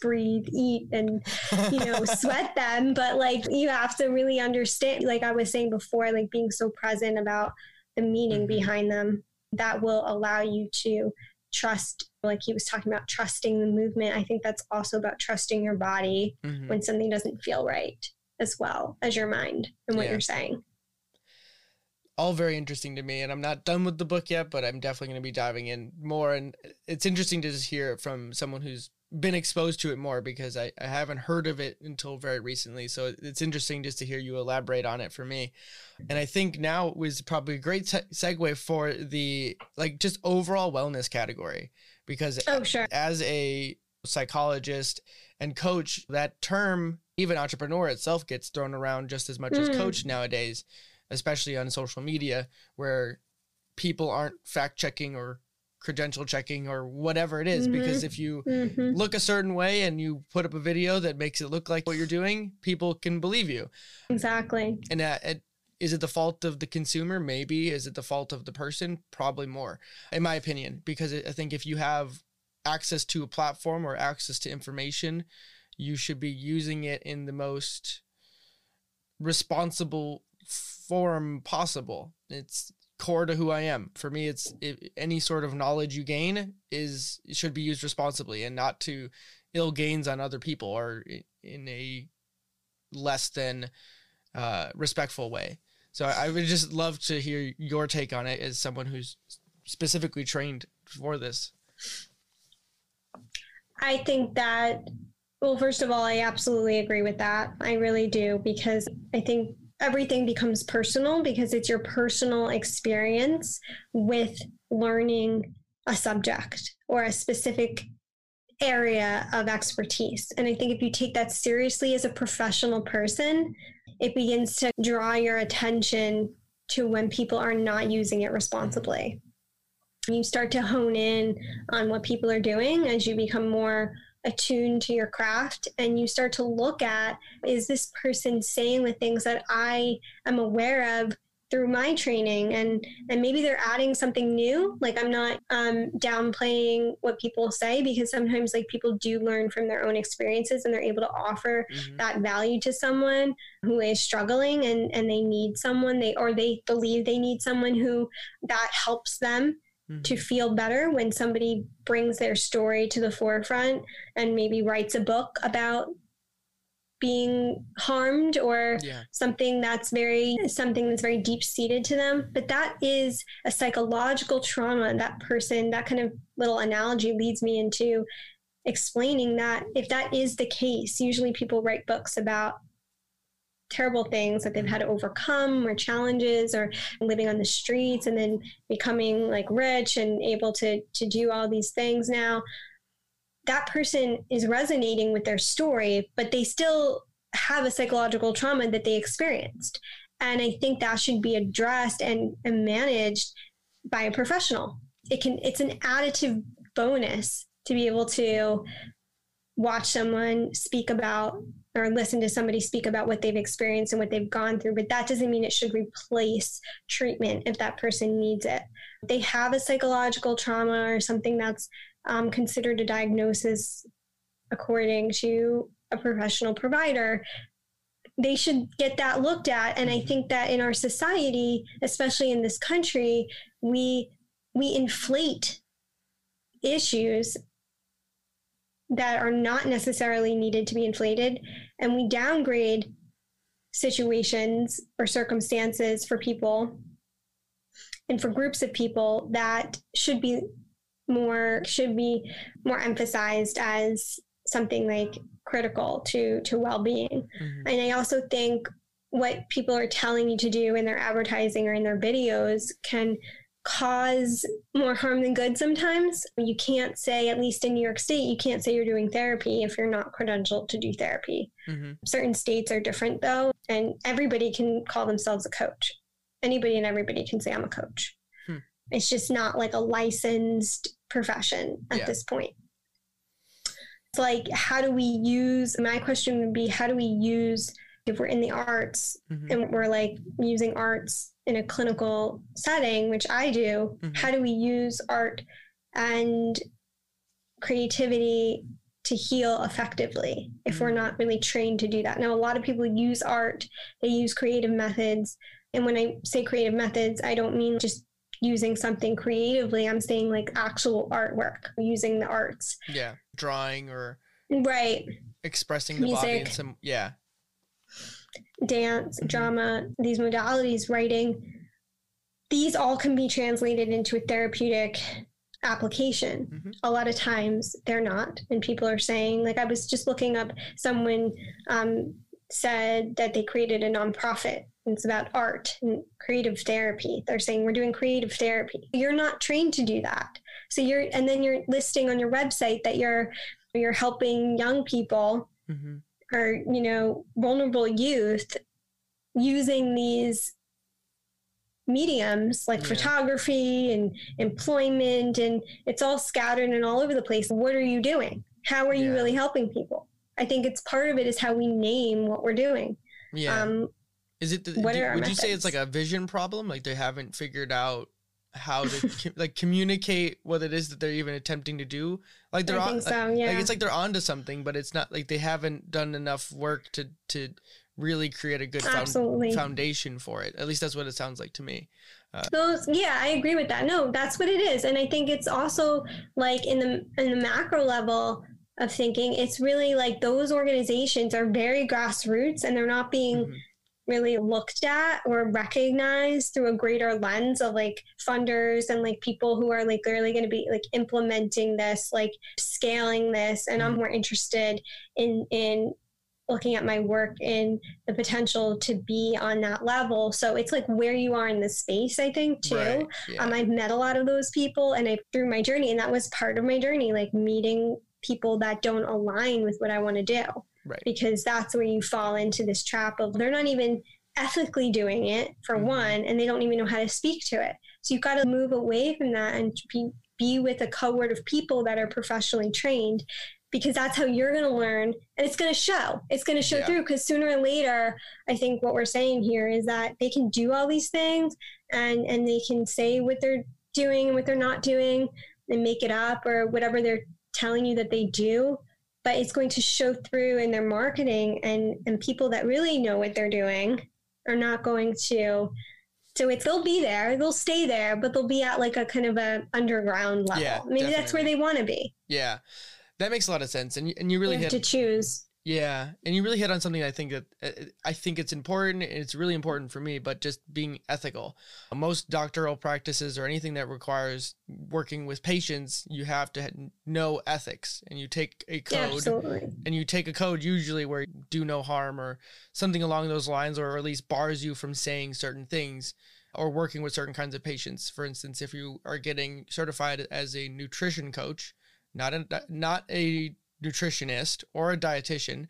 breathe eat and you know sweat them but like you have to really understand like i was saying before like being so present about the meaning mm-hmm. behind them that will allow you to trust like he was talking about trusting the movement i think that's also about trusting your body mm-hmm. when something doesn't feel right as well as your mind and what yeah. you're saying all very interesting to me and i'm not done with the book yet but i'm definitely going to be diving in more and it's interesting to just hear it from someone who's been exposed to it more because I, I haven't heard of it until very recently. So it's interesting just to hear you elaborate on it for me. And I think now was probably a great se- segue for the like just overall wellness category because oh, sure. as a psychologist and coach, that term, even entrepreneur itself, gets thrown around just as much mm. as coach nowadays, especially on social media where people aren't fact checking or credential checking or whatever it is. Mm-hmm. because if you mm-hmm. look a certain way and you put up a video that makes it look like what you're doing people can believe you exactly and uh, it, is it the fault of the consumer maybe is it the fault of the person probably more in my opinion because i think if you have access to a platform or access to information you should be using it in the most responsible form possible it's core to who I am. For me, it's it, any sort of knowledge you gain is should be used responsibly and not to ill gains on other people or in a less than uh, respectful way. So I would just love to hear your take on it as someone who's specifically trained for this. I think that well, first of all, I absolutely agree with that. I really do because I think everything becomes personal because it's your personal experience with learning a subject or a specific area of expertise. And I think if you take that seriously as a professional person, it begins to draw your attention to when people are not using it responsibly. You start to hone in on what people are doing as you become more attuned to your craft and you start to look at is this person saying the things that I am aware of through my training? And and maybe they're adding something new. Like i'm not um, downplaying what people say because sometimes like people do learn from their own experiences and they're able to offer mm-hmm. that value to someone who is struggling and and they need someone they or they believe they need someone who that helps them mm-hmm. to feel better when somebody brings their story to the forefront and maybe writes a book about being harmed or yeah. something that's very something that's very deep seated to them but that is a psychological trauma that person that kind of little analogy leads me into explaining that if that is the case usually people write books about terrible things that they've had to overcome or challenges or living on the streets and then becoming like rich and able to to do all these things now. That person is resonating with their story but they still have a psychological trauma that they experienced. And i think that should be addressed and, and managed by a professional. It can it's an additive bonus to be able to watch someone speak about or listen to somebody speak about what they've experienced and what they've gone through, but that doesn't mean it should replace treatment if that person needs it. they have a psychological trauma or something that's um, considered a diagnosis according to a professional provider, they should get that looked at. And I Mhm. think that in our society, especially in this country, we we inflate issues that are not necessarily needed to be inflated, and we downgrade situations or circumstances for people and for groups of people that should be more should be more emphasized as something like critical to to well-being Mhm. and i also think what people are telling you to do in their advertising or in their videos can cause more harm than good sometimes you can't say at least in new york state you can't say you're doing therapy if you're not credentialed to do therapy Mhm. certain states are different though and everybody can call themselves a coach anybody and everybody can say i'm a coach Hmm. it's just not like a licensed profession at Yeah. this point it's like how do we use my question would be how do we use if we're in the arts Mhm. and we're like using arts in a clinical setting which i do Mhm. how do we use art and creativity to heal effectively if we're Mhm. not really trained to do that. Now, a lot of people use art, they use creative methods. And when I say creative methods, I don't mean just using something creatively. I'm saying like actual artwork, using the arts. Yeah. Drawing or Right. expressing the body in Music. some yeah. Dance, Mhm. drama, these modalities, writing, these all can be translated into a therapeutic application. Mhm. A lot of times they're not. And people are saying, like, I was just looking up, someone um, said that they created a nonprofit. and It's about art and creative therapy. They're saying we're doing creative therapy. You're not trained to do that. So you're, and then you're listing on your website that you're, you're helping young people Mhm. Or you know vulnerable youth using these mediums like Yeah. photography and employment and it's all scattered and all over the place what are you doing how are you really helping people i think it's part of it is how we name what we're doing Yeah. um Is it? The, what do- are our would you say it's like a vision problem? Like they haven't figured out how to co- like communicate what it is that they're even attempting to do. Like they're on, so yeah like it's like they're onto something, but it's not like they haven't done enough work to to really create a good found, foundation for it. At least that's what it sounds like to me. those yeah i agree with that no that's what it is and i think it's also like in the in the macro level of thinking it's really like those organizations are very grassroots and they're not being Mhm. Really looked at or recognized through a greater lens of like funders and like people who are like really going to be like implementing this like scaling this and i'm Mhm. more interested in in looking at my work in the potential to be on that level so it's like where you are in the space i think too Right. Yeah. um, I've met a lot of those people and I through my journey, and that was part of my journey, like meeting people that don't align with what I want to do. Right. Because that's where you fall into this trap of they're not even ethically doing it for Mhm. one, and they don't even know how to speak to it. So you've got to move away from that and be be with a cohort of people that are professionally trained because that's how you're going to learn and it's going to show it's going to show Yeah. through because sooner or later i think what we're saying here is that they can do all these things and and they can say what they're doing and what they're not doing and make it up or whatever they're telling you that they do but it's going to show through in their marketing and and people that really know what they're doing are not going to so it's they'll be there they'll stay there but they'll be at like a kind of a underground level. Yeah, maybe that's where they want to be. Yeah. That makes a lot of sense, and you, and you really you have hit to choose Yeah, and you really hit on something I think that uh, I think it's important. It's really important for me, but just being ethical. Most doctoral practices or anything that requires working with patients, you have to know ethics, and you take a code, absolutely and you take a code usually where you do no harm or something along those lines, or at least bars you from saying certain things or working with certain kinds of patients. For instance, if you are getting certified as a nutrition coach, not a not a nutritionist or a dietitian,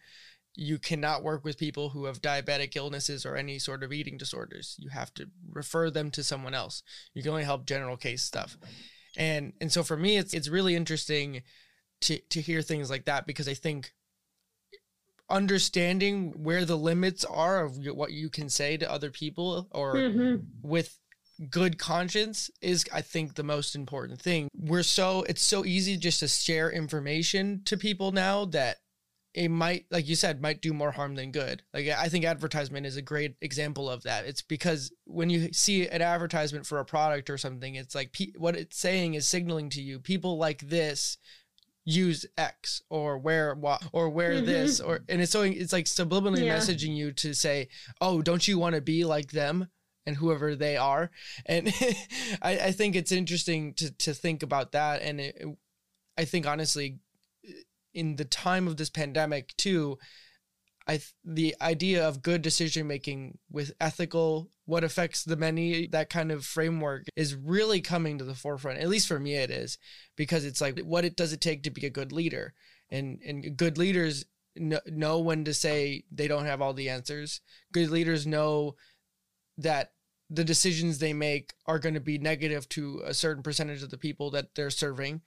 you cannot work with people who have diabetic illnesses or any sort of eating disorders. You have to refer them to someone else. You can only help general case stuff. And and so for me it's it's really interesting to to hear things like that because I think understanding where the limits are of what you can say to other people or hmm with good conscience is i think the most important thing we're so it's so easy just to share information to people now that it might like you said might do more harm than good like i think advertisement is a great example of that it's because when you see an advertisement for a product or something it's like pe- what it's saying is signaling to you people like this use x or wear what or wear mm-hmm. this or and it's so it's like subliminally yeah. messaging you to say oh don't you want to be like them and whoever they are. And I, I think it's interesting to to think about that. And it, i think honestly in the time of this pandemic too I the idea of good decision making with ethical what affects the many that kind of framework is really coming to the forefront. At least for me it is. Because it's like what it does it take to be a good leader? And and good leaders know, know when to say they don't have all the answers. Good leaders know that the decisions they make are going to be negative to a certain percentage of the people that they're serving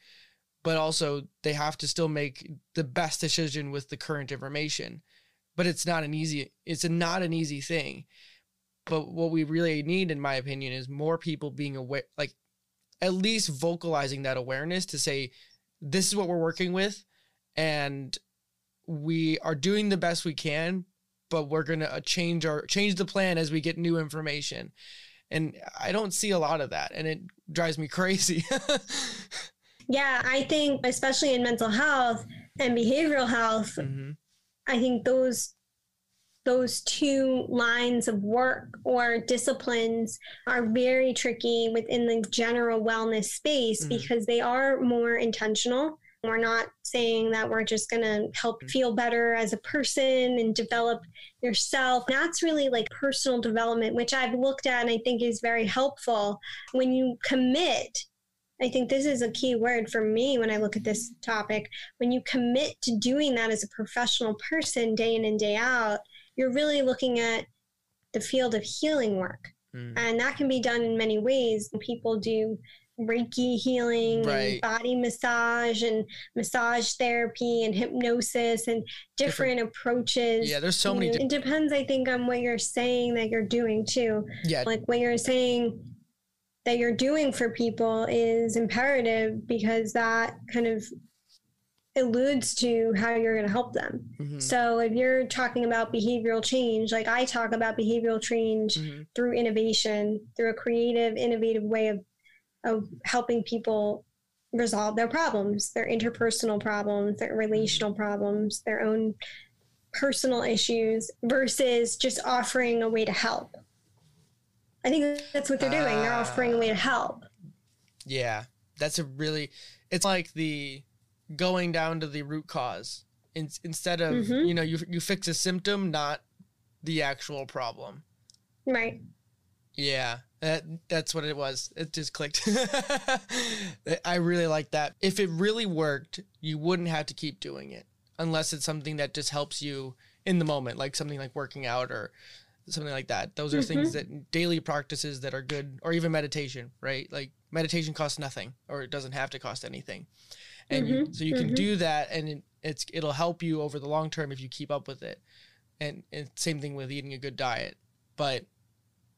but also they have to still make the best decision with the current information. But it's not an easy it's not an easy thing. But what we really need in my opinion is more people being aware like at least vocalizing that awareness to say this is what we're working with and we are doing the best we can but we're going to uh, change our change the plan as we get new information and i don't see a lot of that and it drives me crazy Yeah, I think especially in mental health and behavioral health, mm-hmm. I think those those two lines of work or disciplines are very tricky within the general wellness space mm-hmm. because they are more intentional. We're not saying that we're just going to help mm-hmm. feel better as a person and develop yourself. That's really like personal development, which I've looked at and I think is very helpful. When you commit I think this is a key word for me when I look at this topic. When you commit to doing that as a professional person day in and day out, you're really looking at the field of healing work. Mm. And that can be done in many ways. People do Reiki healing, right. and body massage, and massage therapy, and hypnosis, and different, different approaches. Yeah, there's so many. Di- it depends, I think, on what you're saying that you're doing too. Yeah. Like what you're saying that you're doing for people is imperative because that kind of alludes to how you're going to help them. Mm-hmm. So if you're talking about behavioral change, like I talk about behavioral change mm-hmm. through innovation, through a creative, innovative way of of helping people resolve their problems, their interpersonal problems, their relational problems, their own personal issues versus just offering a way to help. I think that's what they're doing. Uh, they're offering a way to help. Yeah, that's a really. It's like the going down to the root cause In, instead of mm-hmm. you know you you fix a symptom, not the actual problem. Right. Yeah, that that's what it was. It just clicked. I really like that. If it really worked, you wouldn't have to keep doing it unless it's something that just helps you in the moment, like something like working out or something like that. Those are mm-hmm. things that daily practices that are good, or even meditation, right? Like meditation costs nothing, or it doesn't have to cost anything, and mm-hmm. you, so you can mm-hmm. do that, and it, it's it'll help you over the long term if you keep up with it. And, and same thing with eating a good diet, but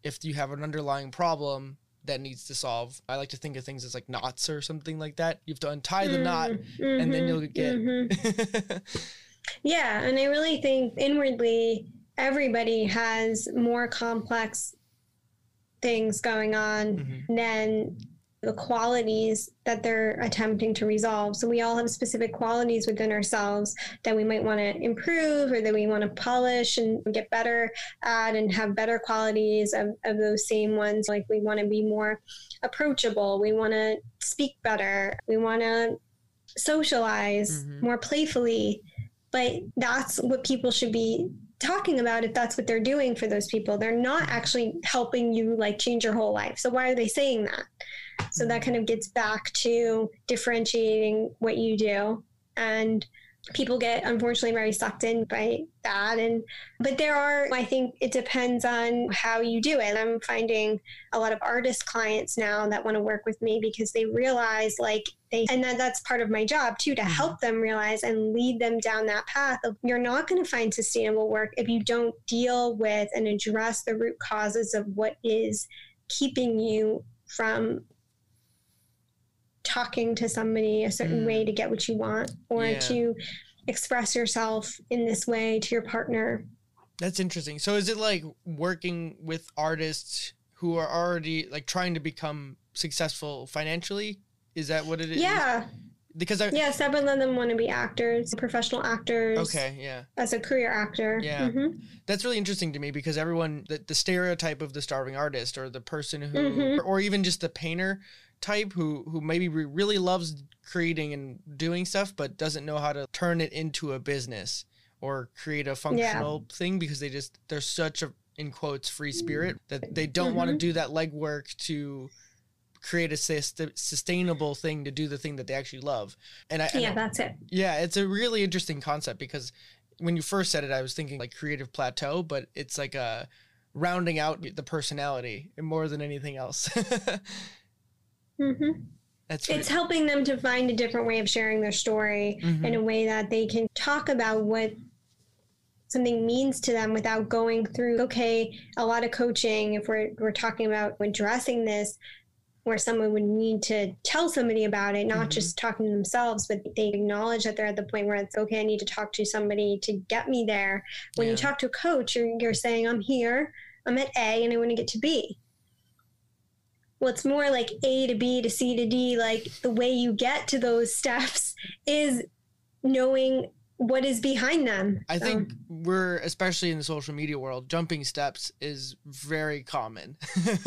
if you have an underlying problem that needs to solve. I like to think of things as like knots or something like that. You have to untie the knot mm-hmm. and then you'll get. Mm-hmm. yeah. And I really think inwardly, everybody has more complex things going on mm-hmm. than the qualities that they're attempting to resolve. So we all have specific qualities within ourselves that we might want to improve or that we want to polish and get better at and have better qualities of, of those same ones. Like we want to be more approachable, we want to speak better, we want to socialize mm-hmm. more playfully. But that's what people should be talking about if that's what they're doing for those people. They're not actually helping you like change your whole life. So why are they saying that? So that kind of gets back to differentiating what you do. And people get unfortunately very sucked in by that. And but there are i think it depends on how you do it. I'm finding a lot of artist clients now that want to work with me because they realize like they and that, that's part of my job too to help them realize and lead them down that path of you're not going to find sustainable work if you don't deal with and address the root causes of what is keeping you from talking to somebody a certain Mm. way to get what you want or Yeah. to express yourself in this way to your partner. That's interesting. So is it like working with artists who are already like trying to become successful financially? Is that what it is? Yeah. Because I Yeah. Several of them want to be actors, professional actors. Okay, yeah. As a career actor. Yeah. Mhm. That's really interesting to me because everyone the, the stereotype of the starving artist or the person who Mhm. or even just the painter type who who maybe really loves creating and doing stuff but doesn't know how to turn it into a business or create a functional thing because they just they're such a in quotes free spirit that they don't want to mm-hmm. do that legwork to create a sus- sustainable thing to do the thing that they actually love and i and Yeah, that's it. yeah, it's a really interesting concept because when you first said it, I was thinking like creative plateau, but it's like a rounding out the personality more than anything else. hmm That's It's helping them to find a different way of sharing their story Mhm. in a way that they can talk about what something means to them without going through okay a lot of coaching if we're we're talking about addressing this where someone would need to tell somebody about it not Mhm. just talking to themselves but they acknowledge that they're at the point where it's okay i need to talk to somebody to get me there when Yeah. you talk to a coach you're, you're saying i'm here i'm at a and i want to get to b well it's more like a to b to c to d like the way you get to those steps is knowing what is behind them I So, think we're especially in the social media world, jumping steps is very common.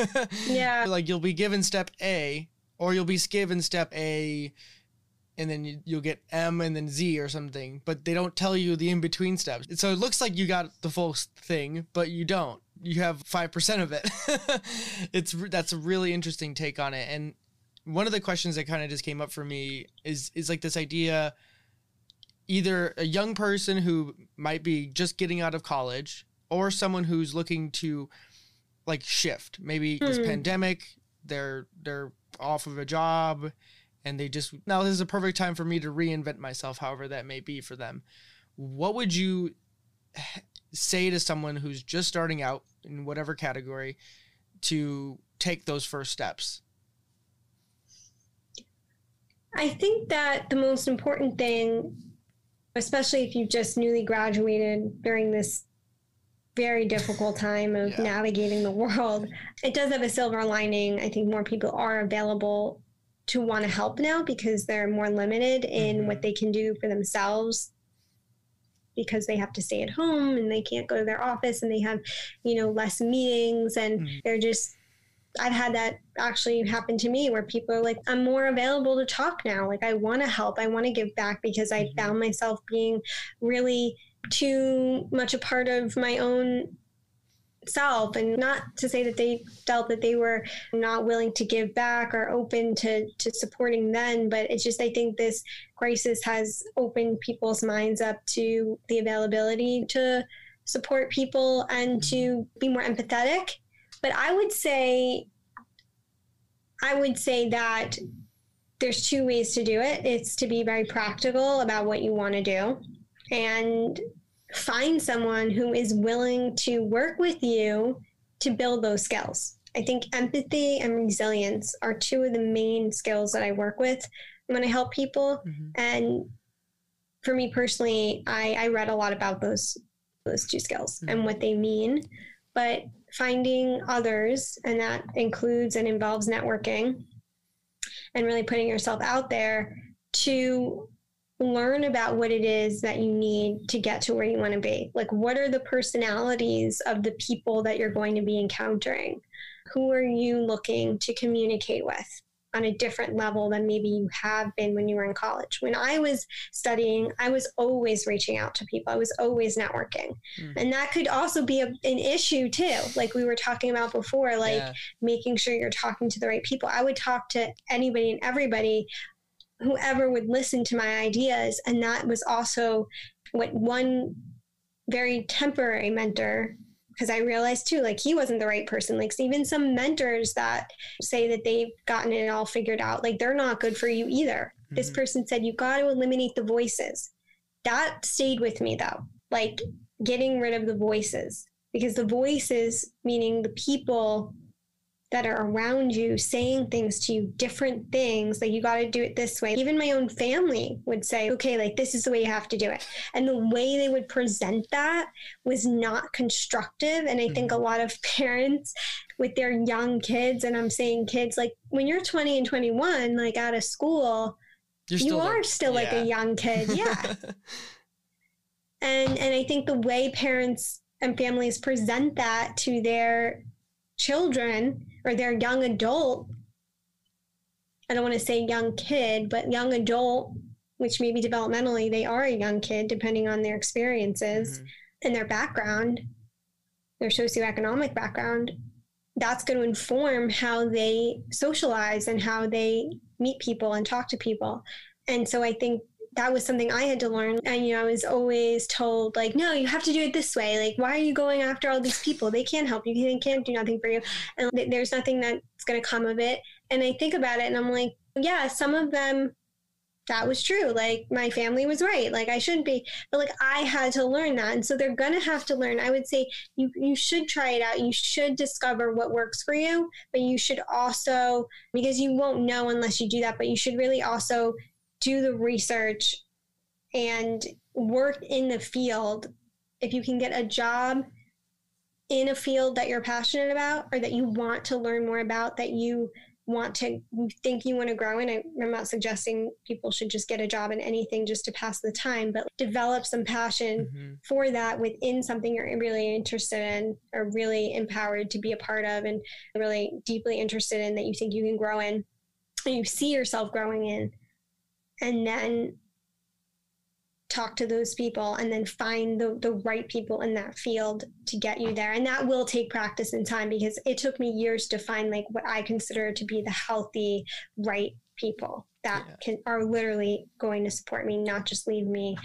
Yeah. like you'll be given step A, or you'll be given step A, and then you, you'll get M and then Z or something, but they don't tell you the in between steps. So it looks like you got the full thing, but you don't. You have five percent of it. it's that's a really interesting take on it, and one of the questions that kind of just came up for me is is like this idea either a young person who might be just getting out of college or someone who's looking to like shift maybe this Hmm. pandemic they're they're off of a job and they just now this is a perfect time for me to reinvent myself however that may be for them what would you say to someone who's just starting out in whatever category to take those first steps I think that the most important thing, especially if you've just newly graduated during this very difficult time of Yeah. navigating the world, it does have a silver lining. I think more people are available to want to help now because they're more limited in Mhm. what they can do for themselves because they have to stay at home and they can't go to their office and they have, you know, less meetings and Mhm. they're just I've had that actually happen to me where people are like, I'm more available to talk now. Like, I want to help. I want to give back because I Mhm. found myself being really too much a part of my own self. And not to say that they felt that they were not willing to give back or open to, to supporting then, but it's just, I think this crisis has opened people's minds up to the availability to support people and to be more empathetic but I would say, I would say that there's two ways to do it. It's to be very practical about what you want to do and find someone who is willing to work with you to build those skills. I think empathy and resilience are two of the main skills that I work with when I help people. Mm-hmm. And for me personally, I, I read a lot about those those two skills and mm-hmm. what they mean. But finding others, and that includes and involves networking and really putting yourself out there to learn about what it is that you need to get to where you want to be. Like, what are the personalities of the people that you're going to be encountering? Who are you looking to communicate with? on a different level than maybe you have been when you were in college. When I was studying, I was always reaching out to people. I was always networking. Mm. And that could also be a, an issue too. Like we were talking about before, like Yeah. making sure you're talking to the right people. I would talk to anybody and everybody, whoever would listen to my ideas. And that was also what one very temporary mentor, because I realized too, like he wasn't the right person. Like even some mentors that say that they've gotten it all figured out, like they're not good for you either. This Mhm. person said, you got to eliminate the voices. That stayed with me though, like getting rid of the voices because the voices, meaning the people that are around you saying things to you, different things, like you got to do it this way. Even my own family would say, okay, like this is the way you have to do it. And the way they would present that was not constructive. And I think mm-hmm. a lot of parents with their young kids, and I'm saying kids, like when you're 20 and 21, like out of school, you are like, still like a young kid. Yeah. and and I think the way parents and families present that to their children or their young adult I don't want to say young kid, but young adult, which maybe developmentally they are a young kid, depending on their experiences mm-hmm. and their background, their socioeconomic background. That's going to inform how they socialize and how they meet people and talk to people. And so I think that was something I had to learn. And, you know, I was always told, like, no, you have to do it this way. Like, why are you going after all these people? They can't help you. They can't do nothing for you. And there's nothing that's going to come of it. And I think about it and I'm like, yeah, some of them, that was true. Like, my family was right. Like, I shouldn't be. But, like, I had to learn that. And so they're going to have to learn. I would say you, you should try it out. You should discover what works for you. But you should also, because you won't know unless you do that, but you should really also do the research and work in the field if you can get a job in a field that you're passionate about or that you want to learn more about that you want to you think you want to grow in I, i'm not suggesting people should just get a job in anything just to pass the time but develop some passion mm-hmm. for that within something you're really interested in or really empowered to be a part of and really deeply interested in that you think you can grow in and you see yourself growing in and then talk to those people and then find the, the right people in that field to get you there. And that will take practice and time because it took me years to find like what i consider to be the healthy right people that yeah. can are literally going to support me not just leave me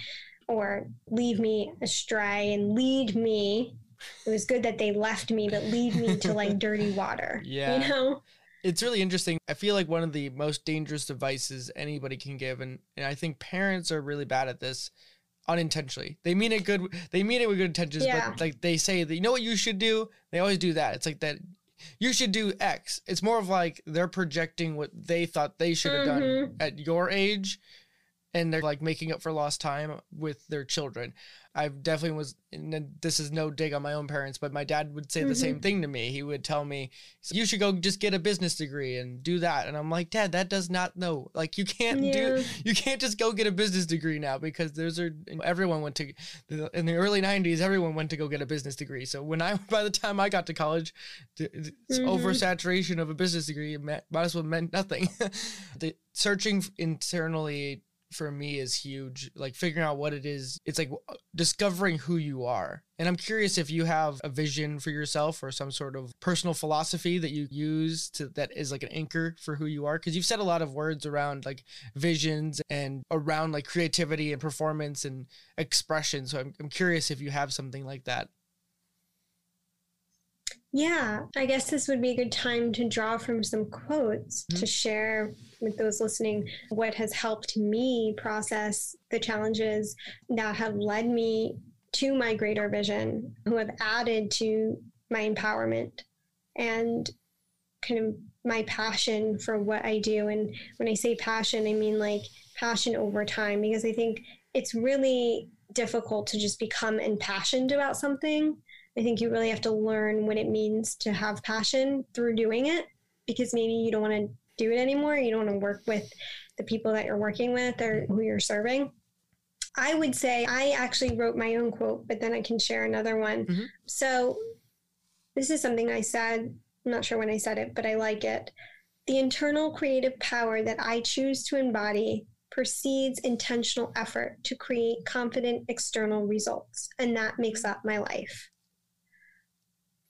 or leave me astray and lead me. It was good that they left me but lead me to like dirty water yeah. you know it's really interesting. I feel like one of the most dangerous devices anybody can give, and, and I think parents are really bad at this unintentionally. They mean it good. They mean it with good intentions, yeah. but like they say that you know what you should do. They always do that. It's like that. You should do X. It's more of like they're projecting what they thought they should have mm-hmm. done at your age, and they're like making up for lost time with their children. I definitely was. this is no dig on my own parents, but my dad would say mm-hmm. the same thing to me. He would tell me, "You should go just get a business degree and do that." And I'm like, "Dad, that does not know. Like, you can't yeah. do. You can't just go get a business degree now because those are everyone went to in the early '90s. Everyone went to go get a business degree. So when I by the time I got to college, it's mm-hmm. oversaturation of a business degree might as well meant nothing. the searching internally for me is huge. Like figuring out what it is. It's like uh, discovering who you are. And I'm curious if you have a vision for yourself or some sort of personal philosophy that you use to that is like an anchor for who you are. Cause you've said a lot of words around like visions and around like creativity and performance and expression. So I'm, I'm curious if you have something like that. Yeah, I guess this would be a good time to draw from some quotes mm-hmm. to share with those listening what has helped me process the challenges that have led me to my greater vision, who have added to my empowerment and kind of my passion for what I do. And when I say passion, I mean like passion over time, because I think it's really difficult to just become impassioned about something I think you really have to learn what it means to have passion through doing it because maybe you don't want to do it anymore. You don't want to work with the people that you're working with or who you're serving. I would say I actually wrote my own quote, but then I can share another one. Mm-hmm. So this is something I said. I'm not sure when I said it, but I like it. The internal creative power that I choose to embody precedes intentional effort to create confident external results, and that makes up my life.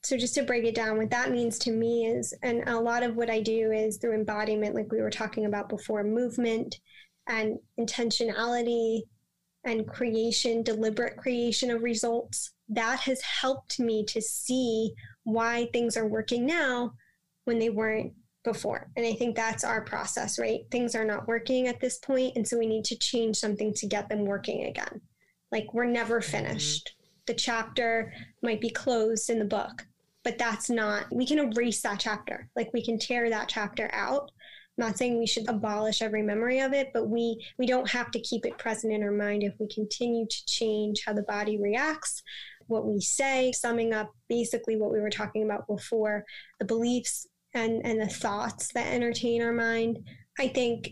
So, just to break it down, what that means to me is, and a lot of what I do is through embodiment, like we were talking about before, movement and intentionality and creation, deliberate creation of results. That has helped me to see why things are working now when they weren't before. And I think that's our process, right? Things are not working at this point, And so we need to change something to get them working again. Like we're never mm-hmm. finished. The chapter might be closed in the book, but that's not, we can erase that chapter. Like we can tear that chapter out. I'm not saying we should abolish every memory of it, but we we don't have to keep it present in our mind if we continue to change how the body reacts, what we say, summing up basically what we were talking about before, the beliefs and and the thoughts that entertain our mind. I think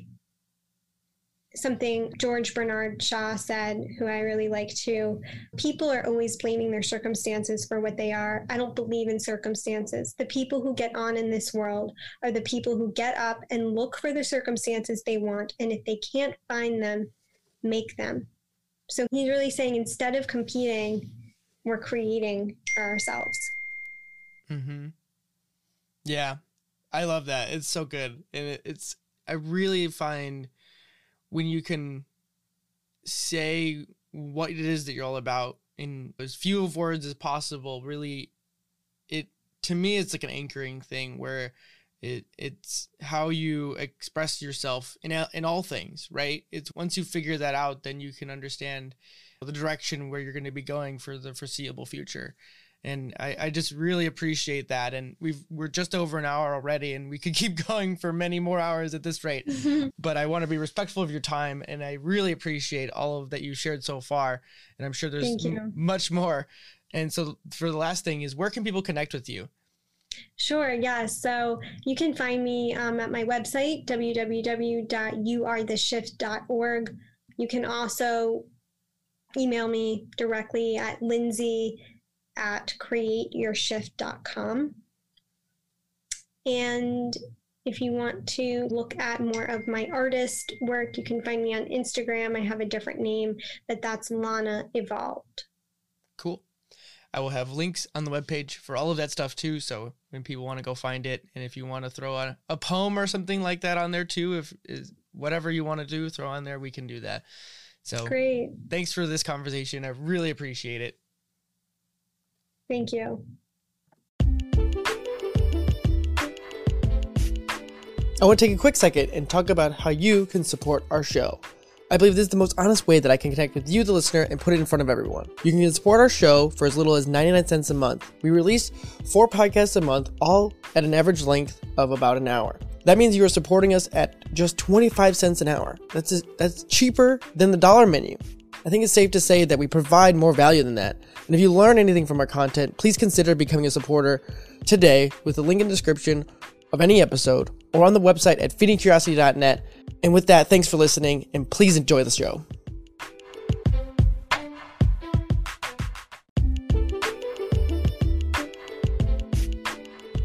something George Bernard Shaw said, who I really like too. People are always blaming their circumstances for what they are. I don't believe in circumstances. The people who get on in this world are the people who get up and look for the circumstances they want. And if they can't find them, make them. So he's really saying instead of competing, we're creating for ourselves. Mm-hmm. Yeah, I love that. It's so good. And it's, I really find when you can say what it is that you're all about in as few of words as possible really it to me it's like an anchoring thing where it it's how you express yourself in in all things right? It's once you figure that out then you can understand the direction where you're going to be going for the foreseeable future and I, I just really appreciate that. And we've we're just over an hour already and we could keep going for many more hours at this rate. But i want to be respectful of your time and i really appreciate all of that you shared so far. And i'm sure there's m- much more. And so for the last thing is where can people connect with you? Sure, yeah. So you can find me um, at my website, www.youaretheshift.org. You can also email me directly at lindsey at createyourshift.com. And if you want to look at more of my artist work, you can find me on Instagram. I have a different name, but that's Lana Evolved. Cool. I will have links on the webpage for all of that stuff too. So when people want to go find it, and if you want to throw a, a poem or something like that on there too, if is whatever you want to do, throw on there, we can do that. So great. Thanks for this conversation. I really appreciate it. Thank you. I want to take a quick second and talk about how you can support our show. I believe this is the most honest way that I can connect with you, the listener, and put it in front of everyone. You can support our show for as little as 99 cents a month. We release four podcasts a month, all at an average length of about an hour. That means you are supporting us at just 25 cents an hour. That's a, that's cheaper than the dollar menu. I think it's safe to say that we provide more value than that. And if you learn anything from our content, please consider becoming a supporter today with the link in the description of any episode or on the website at feedingcuriosity.net. And with that, thanks for listening and please enjoy the show.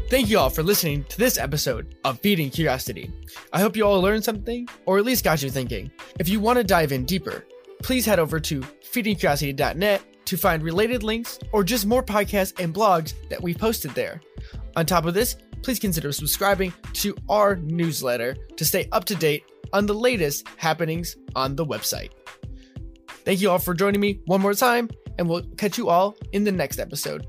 Thank you all for listening to this episode of Feeding Curiosity. I hope you all learned something, or at least got you thinking. If you want to dive in deeper, please head over to feedingcuriosity.net to find related links or just more podcasts and blogs that we posted there. On top of this, please consider subscribing to our newsletter to stay up to date on the latest happenings on the website. Thank you all for joining me one more time, and we'll catch you all in the next episode.